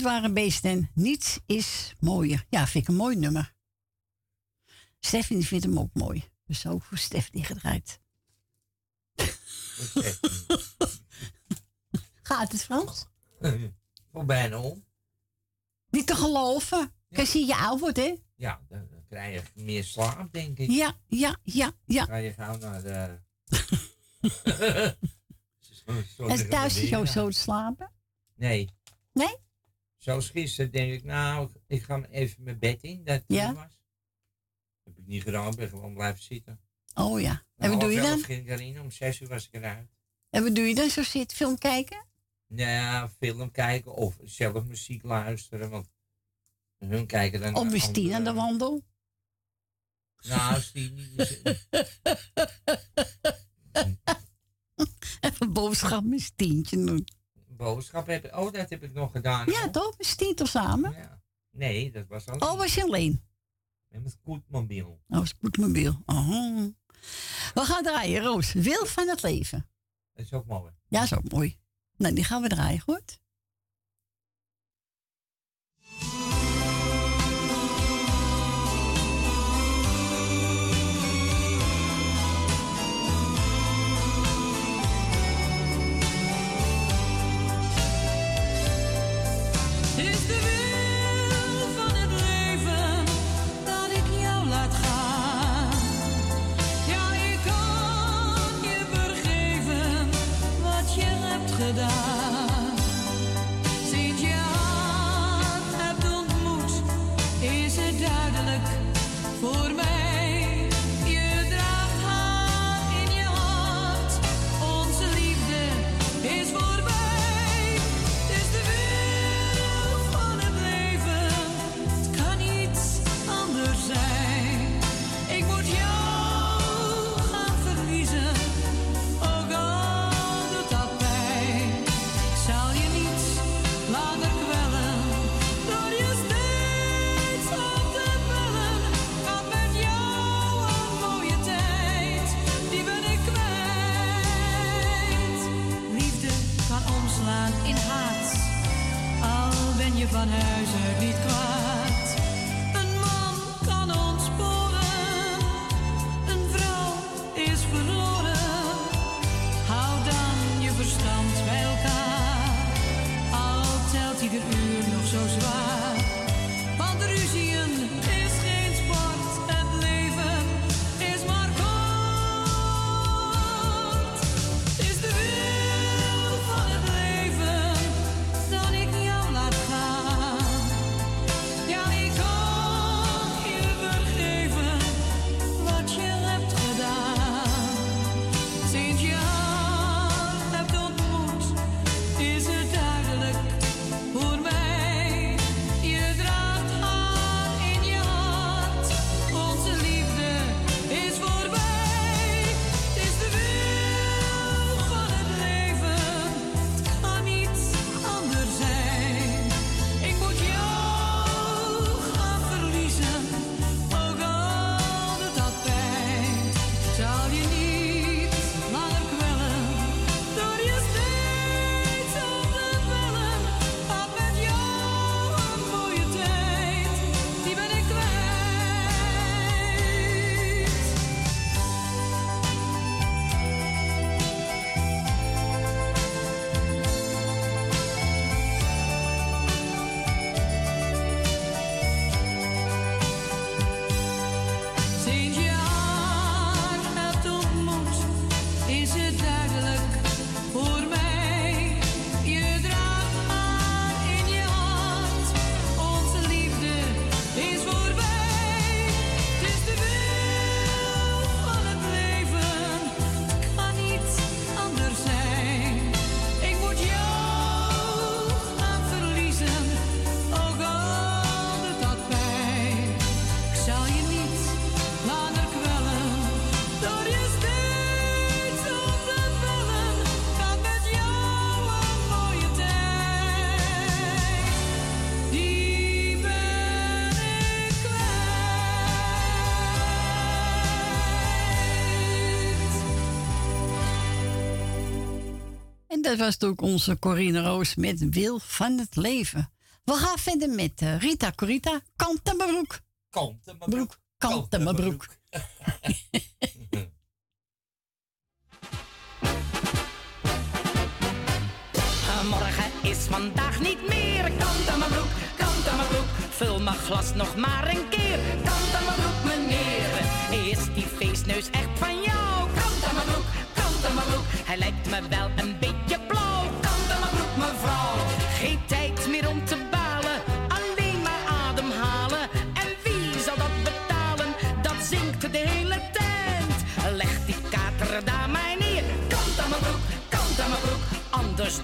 waren beesten. Niets is mooier. Ja, vind ik een mooi nummer. Stefanie vindt hem ook mooi. Dus ook voor Stefanie gedraaid. [LAUGHS] Gaat het, Frans? Voor bijna om. Niet te geloven. Kijk, zie je oud wordt, hè? Ja, dan, krijg je meer slaap, denk ik. Ja, ja, ja, ja. Dan ga je gauw naar de... [LAUGHS] [LAUGHS] Zo- zo En thuis weer. zo te slapen? Nee. Nee? Zoals gisteren denk ik, nou, ik ga even mijn bed in. Dat ja? was. Heb ik niet gedaan, ik ben gewoon blijven zitten. Oh ja. En wat doe je dan? ging ik erin, om zes uur was ik eruit. En wat doe je dan? Zo zit film kijken? Nou, film kijken of zelf muziek luisteren. Want hun kijken dan. Of is aan de wandel? Nou, is die niet. [LAUGHS] Even boodschap met tientje doen boodschap heb. Oh, dat heb ik nog gedaan. Ja, toch? We stien toch samen? Ja. Nee, dat was alleen. Oh, was je alleen? Met mijn scootmobiel. Oh, scootmobiel. Oh. We gaan draaien, Roos. Wil van het leven. Dat is ook mooi. Ja, dat is ook mooi. Nou, die gaan we draaien, goed? van huis uit niet. dat was ook onze Corine Roos met Wil van het Leven. We gaan verder met eh, Rita Corita, Kant en broek. Kant en broek. Kant eh, en broek. Morgen is vandaag niet meer. Kant aan mijn broek, kant aan mijn broek. Vul mijn glas nog maar een keer. Kant aan mijn broek, meneer. Is die feestneus echt van jou? Kant aan mijn broek, kant aan broek. Hij lijkt me wel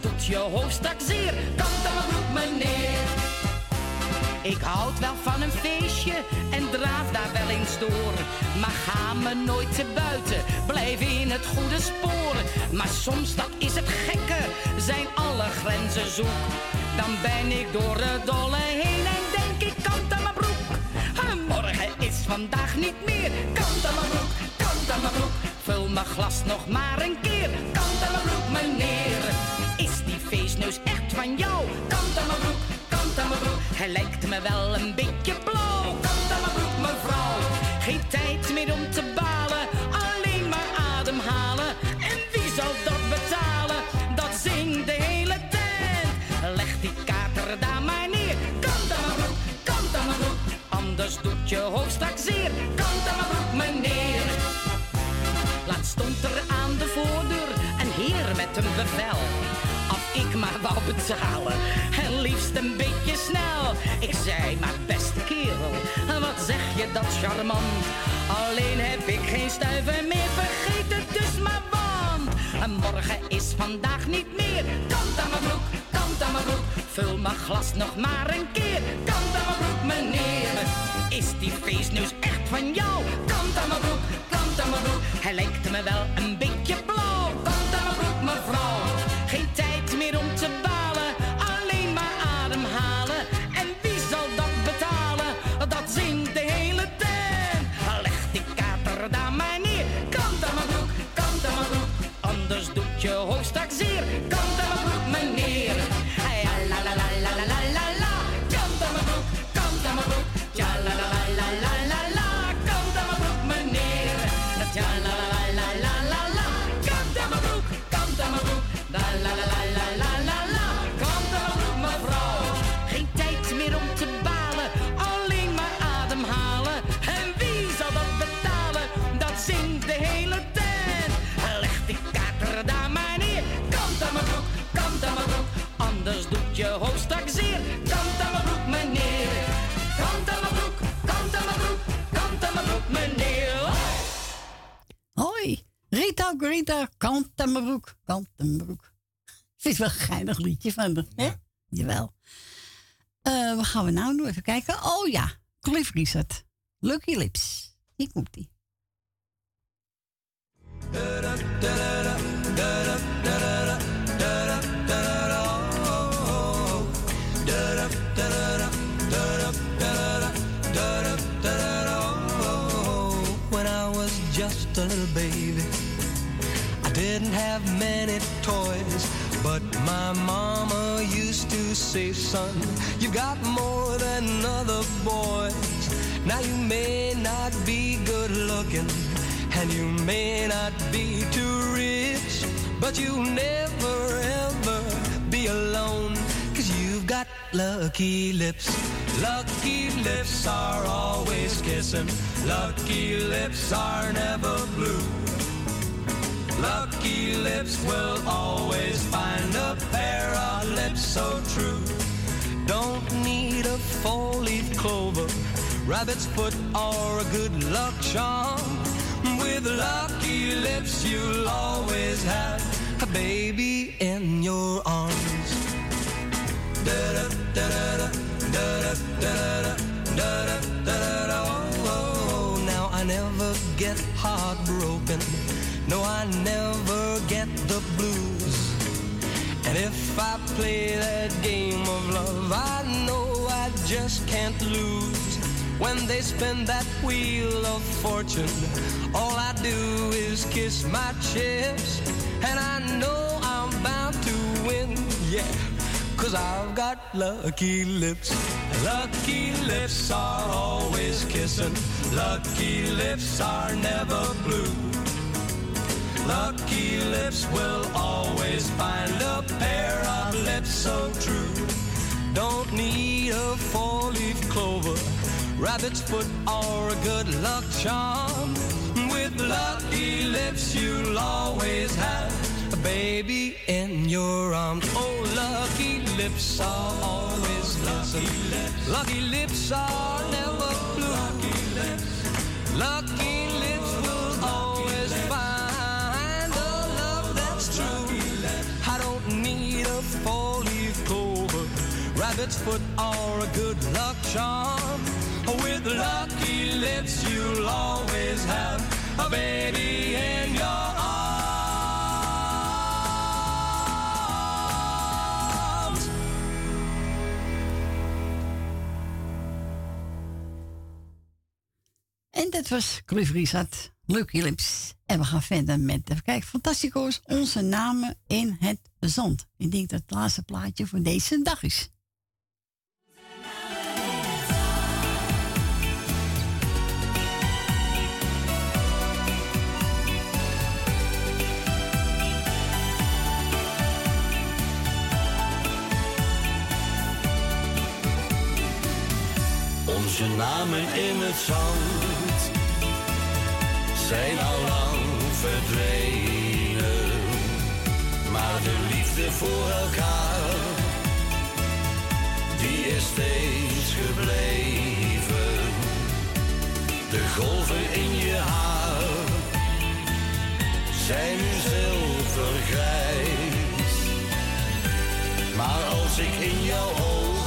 dus je hoofd straks zeer. Kant aan mijn broek, meneer. Ik houd wel van een feestje en draaf daar wel eens door. Maar ga me nooit te buiten, blijf in het goede spoor. Maar soms, dat is het gekke, zijn alle grenzen zoek. Dan ben ik door het dolle heen en denk ik kant aan mijn broek. Morgen is vandaag niet meer. Kant aan mijn broek, kant aan mijn broek. Vul mijn glas nog maar een keer. Kant aan mijn broek, meneer. Feestneus echt van jou? Kant aan mijn broek, kant aan mijn broek. Hij lijkt me wel een beetje blauw, kant aan mijn broek, mevrouw. Geen tijd meer om te balen, alleen maar ademhalen. En wie zal dat betalen? Dat zingt de hele tijd. Leg die kater daar maar neer, kant aan mijn broek, kant aan mijn broek. Anders doet je hoofd straks zeer, kant aan mijn broek, meneer. Laatst stond er aan de voordeur een heer met een bevel. Ik maar wou betalen, en liefst een beetje snel. Ik zei, maar beste kerel, wat zeg je dat charmant. Alleen heb ik geen stuiver meer, vergeet het dus maar want. En morgen is vandaag niet meer, kant aan mijn broek, kant aan mijn broek. Vul mijn glas nog maar een keer, kant aan mijn broek meneer. Is die feestneus echt van jou? Kant aan mijn broek, kant aan mijn broek. Hij lijkt me wel een beetje Anders doet je hoofd straks zeer, kant aan mijn broek meneer. Kant aan mijn broek, kant aan mijn broek, kant aan mijn broek meneer. Hoi, Rita Grita, kant aan mijn broek, kant aan mijn broek. Vind je wel een geinig liedje van de, hè? Jawel. Eh, wat gaan we nou doen? Even kijken. Oh ja, Cliff Richard. Lucky Lips. Hier komt ie. When didn't have many toys, but my mama used to say, son, you've got more than other boys. Now you may not be good looking, and you may not be too rich, but you'll never ever be alone, cause you've got lucky lips. Lucky lips are always kissing, lucky lips are never blue. Lucky lips will always find a pair of lips so true. Don't need a four-leaf clover, rabbit's foot, or a good luck charm. With lucky lips, you'll always have a baby in your arms. Da-da, da-da, da-da. Now I never get heartbroken. No, I never get the blues. And if I play that game of love, I know I just can't lose. When they spin that wheel of fortune, all I do is kiss my chips. And I know I'm bound to win, yeah. Cause I've got lucky lips. Lucky lips are always kissing. Lucky lips are never blue. Lucky lips will always find a pair of lips so true. Don't need a four-leaf clover, rabbit's foot, or a good luck charm. With lucky lips, you'll always have a baby in your arms. Oh, lucky lips are always lucky lips. Lucky lips are never blue. Lucky lips. Lucky lips true. I don't need a four-leaf clover, rabbit rabbit's foot or a good luck charm. With lucky lips, you'll always have a baby in your arms. En dat was Cliff Richard, Lucky Lips. En we gaan verder met, even kijken, Fantastico's, onze namen in het zand. Ik denk dat het laatste plaatje voor deze dag is. Onze namen in het zand zijn al lang verdwenen. Maar de liefde voor elkaar, die is steeds gebleven. De golven in je haar zijn nu zilvergrijs. Maar als ik in jouw ogen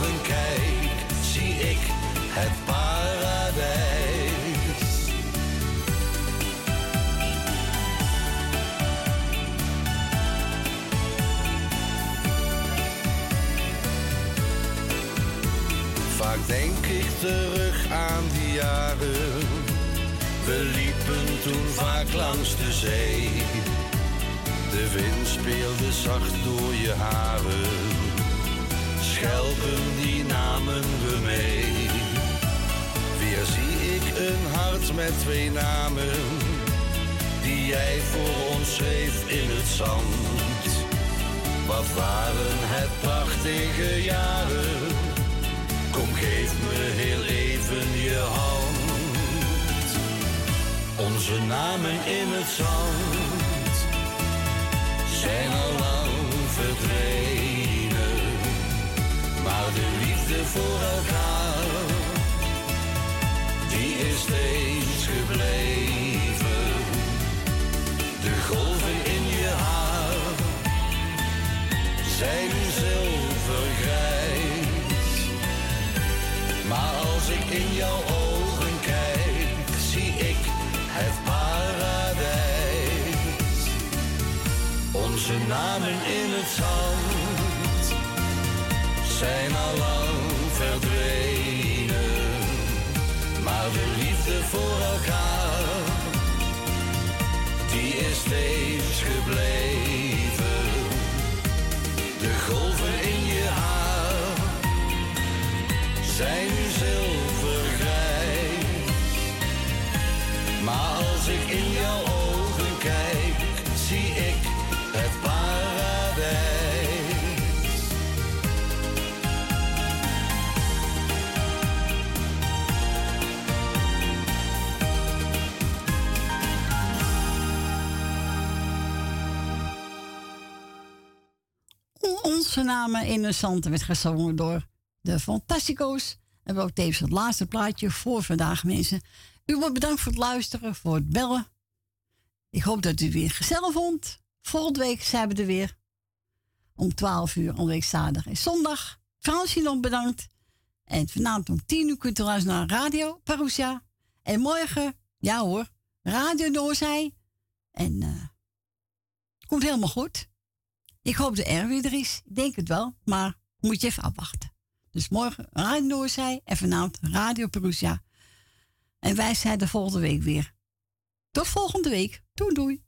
denk ik terug aan die jaren. We liepen toen vaak langs de zee. De wind speelde zacht door je haren. Schelpen die namen we mee. Weer zie ik een hart met twee namen. Die jij voor ons schreef in het zand. Wat waren het prachtige jaren. Kom geef me heel even je hand. Onze namen in het zand zijn al lang verdwenen. Maar de liefde voor elkaar, die is steeds gebleven. De golven in je haar zijn nu ik in jouw ogen kijk, zie ik het paradijs. Onze namen in het zand zijn al lang verdwenen. Maar de liefde voor elkaar, die is steeds gebleven. De golven in zijn nu zilvergrijs. Maar als ik in jouw ogen kijk, zie ik het paradijs. Onze namen in de zand werd gezongen door de Fantastico's. En we ook tevens het laatste plaatje voor vandaag, mensen. U wordt bedankt voor het luisteren, voor het bellen. Ik hoop dat u weer gezellig vond. Volgende week zijn we er weer. Om 12 uur, week zaterdag en zondag. Fransje nog bedankt. En vanavond om 10 uur kunt u luisteren naar Radio Parousia. En morgen, ja hoor, Radio Noorzij. En eh het komt helemaal goed. Ik hoop dat er weer er is. Ik denk het wel, maar moet je even afwachten. Dus morgen Radio Noorzij en vanavond Radio Perusia. En wij zijn de volgende week weer. Tot volgende week. Doei doei.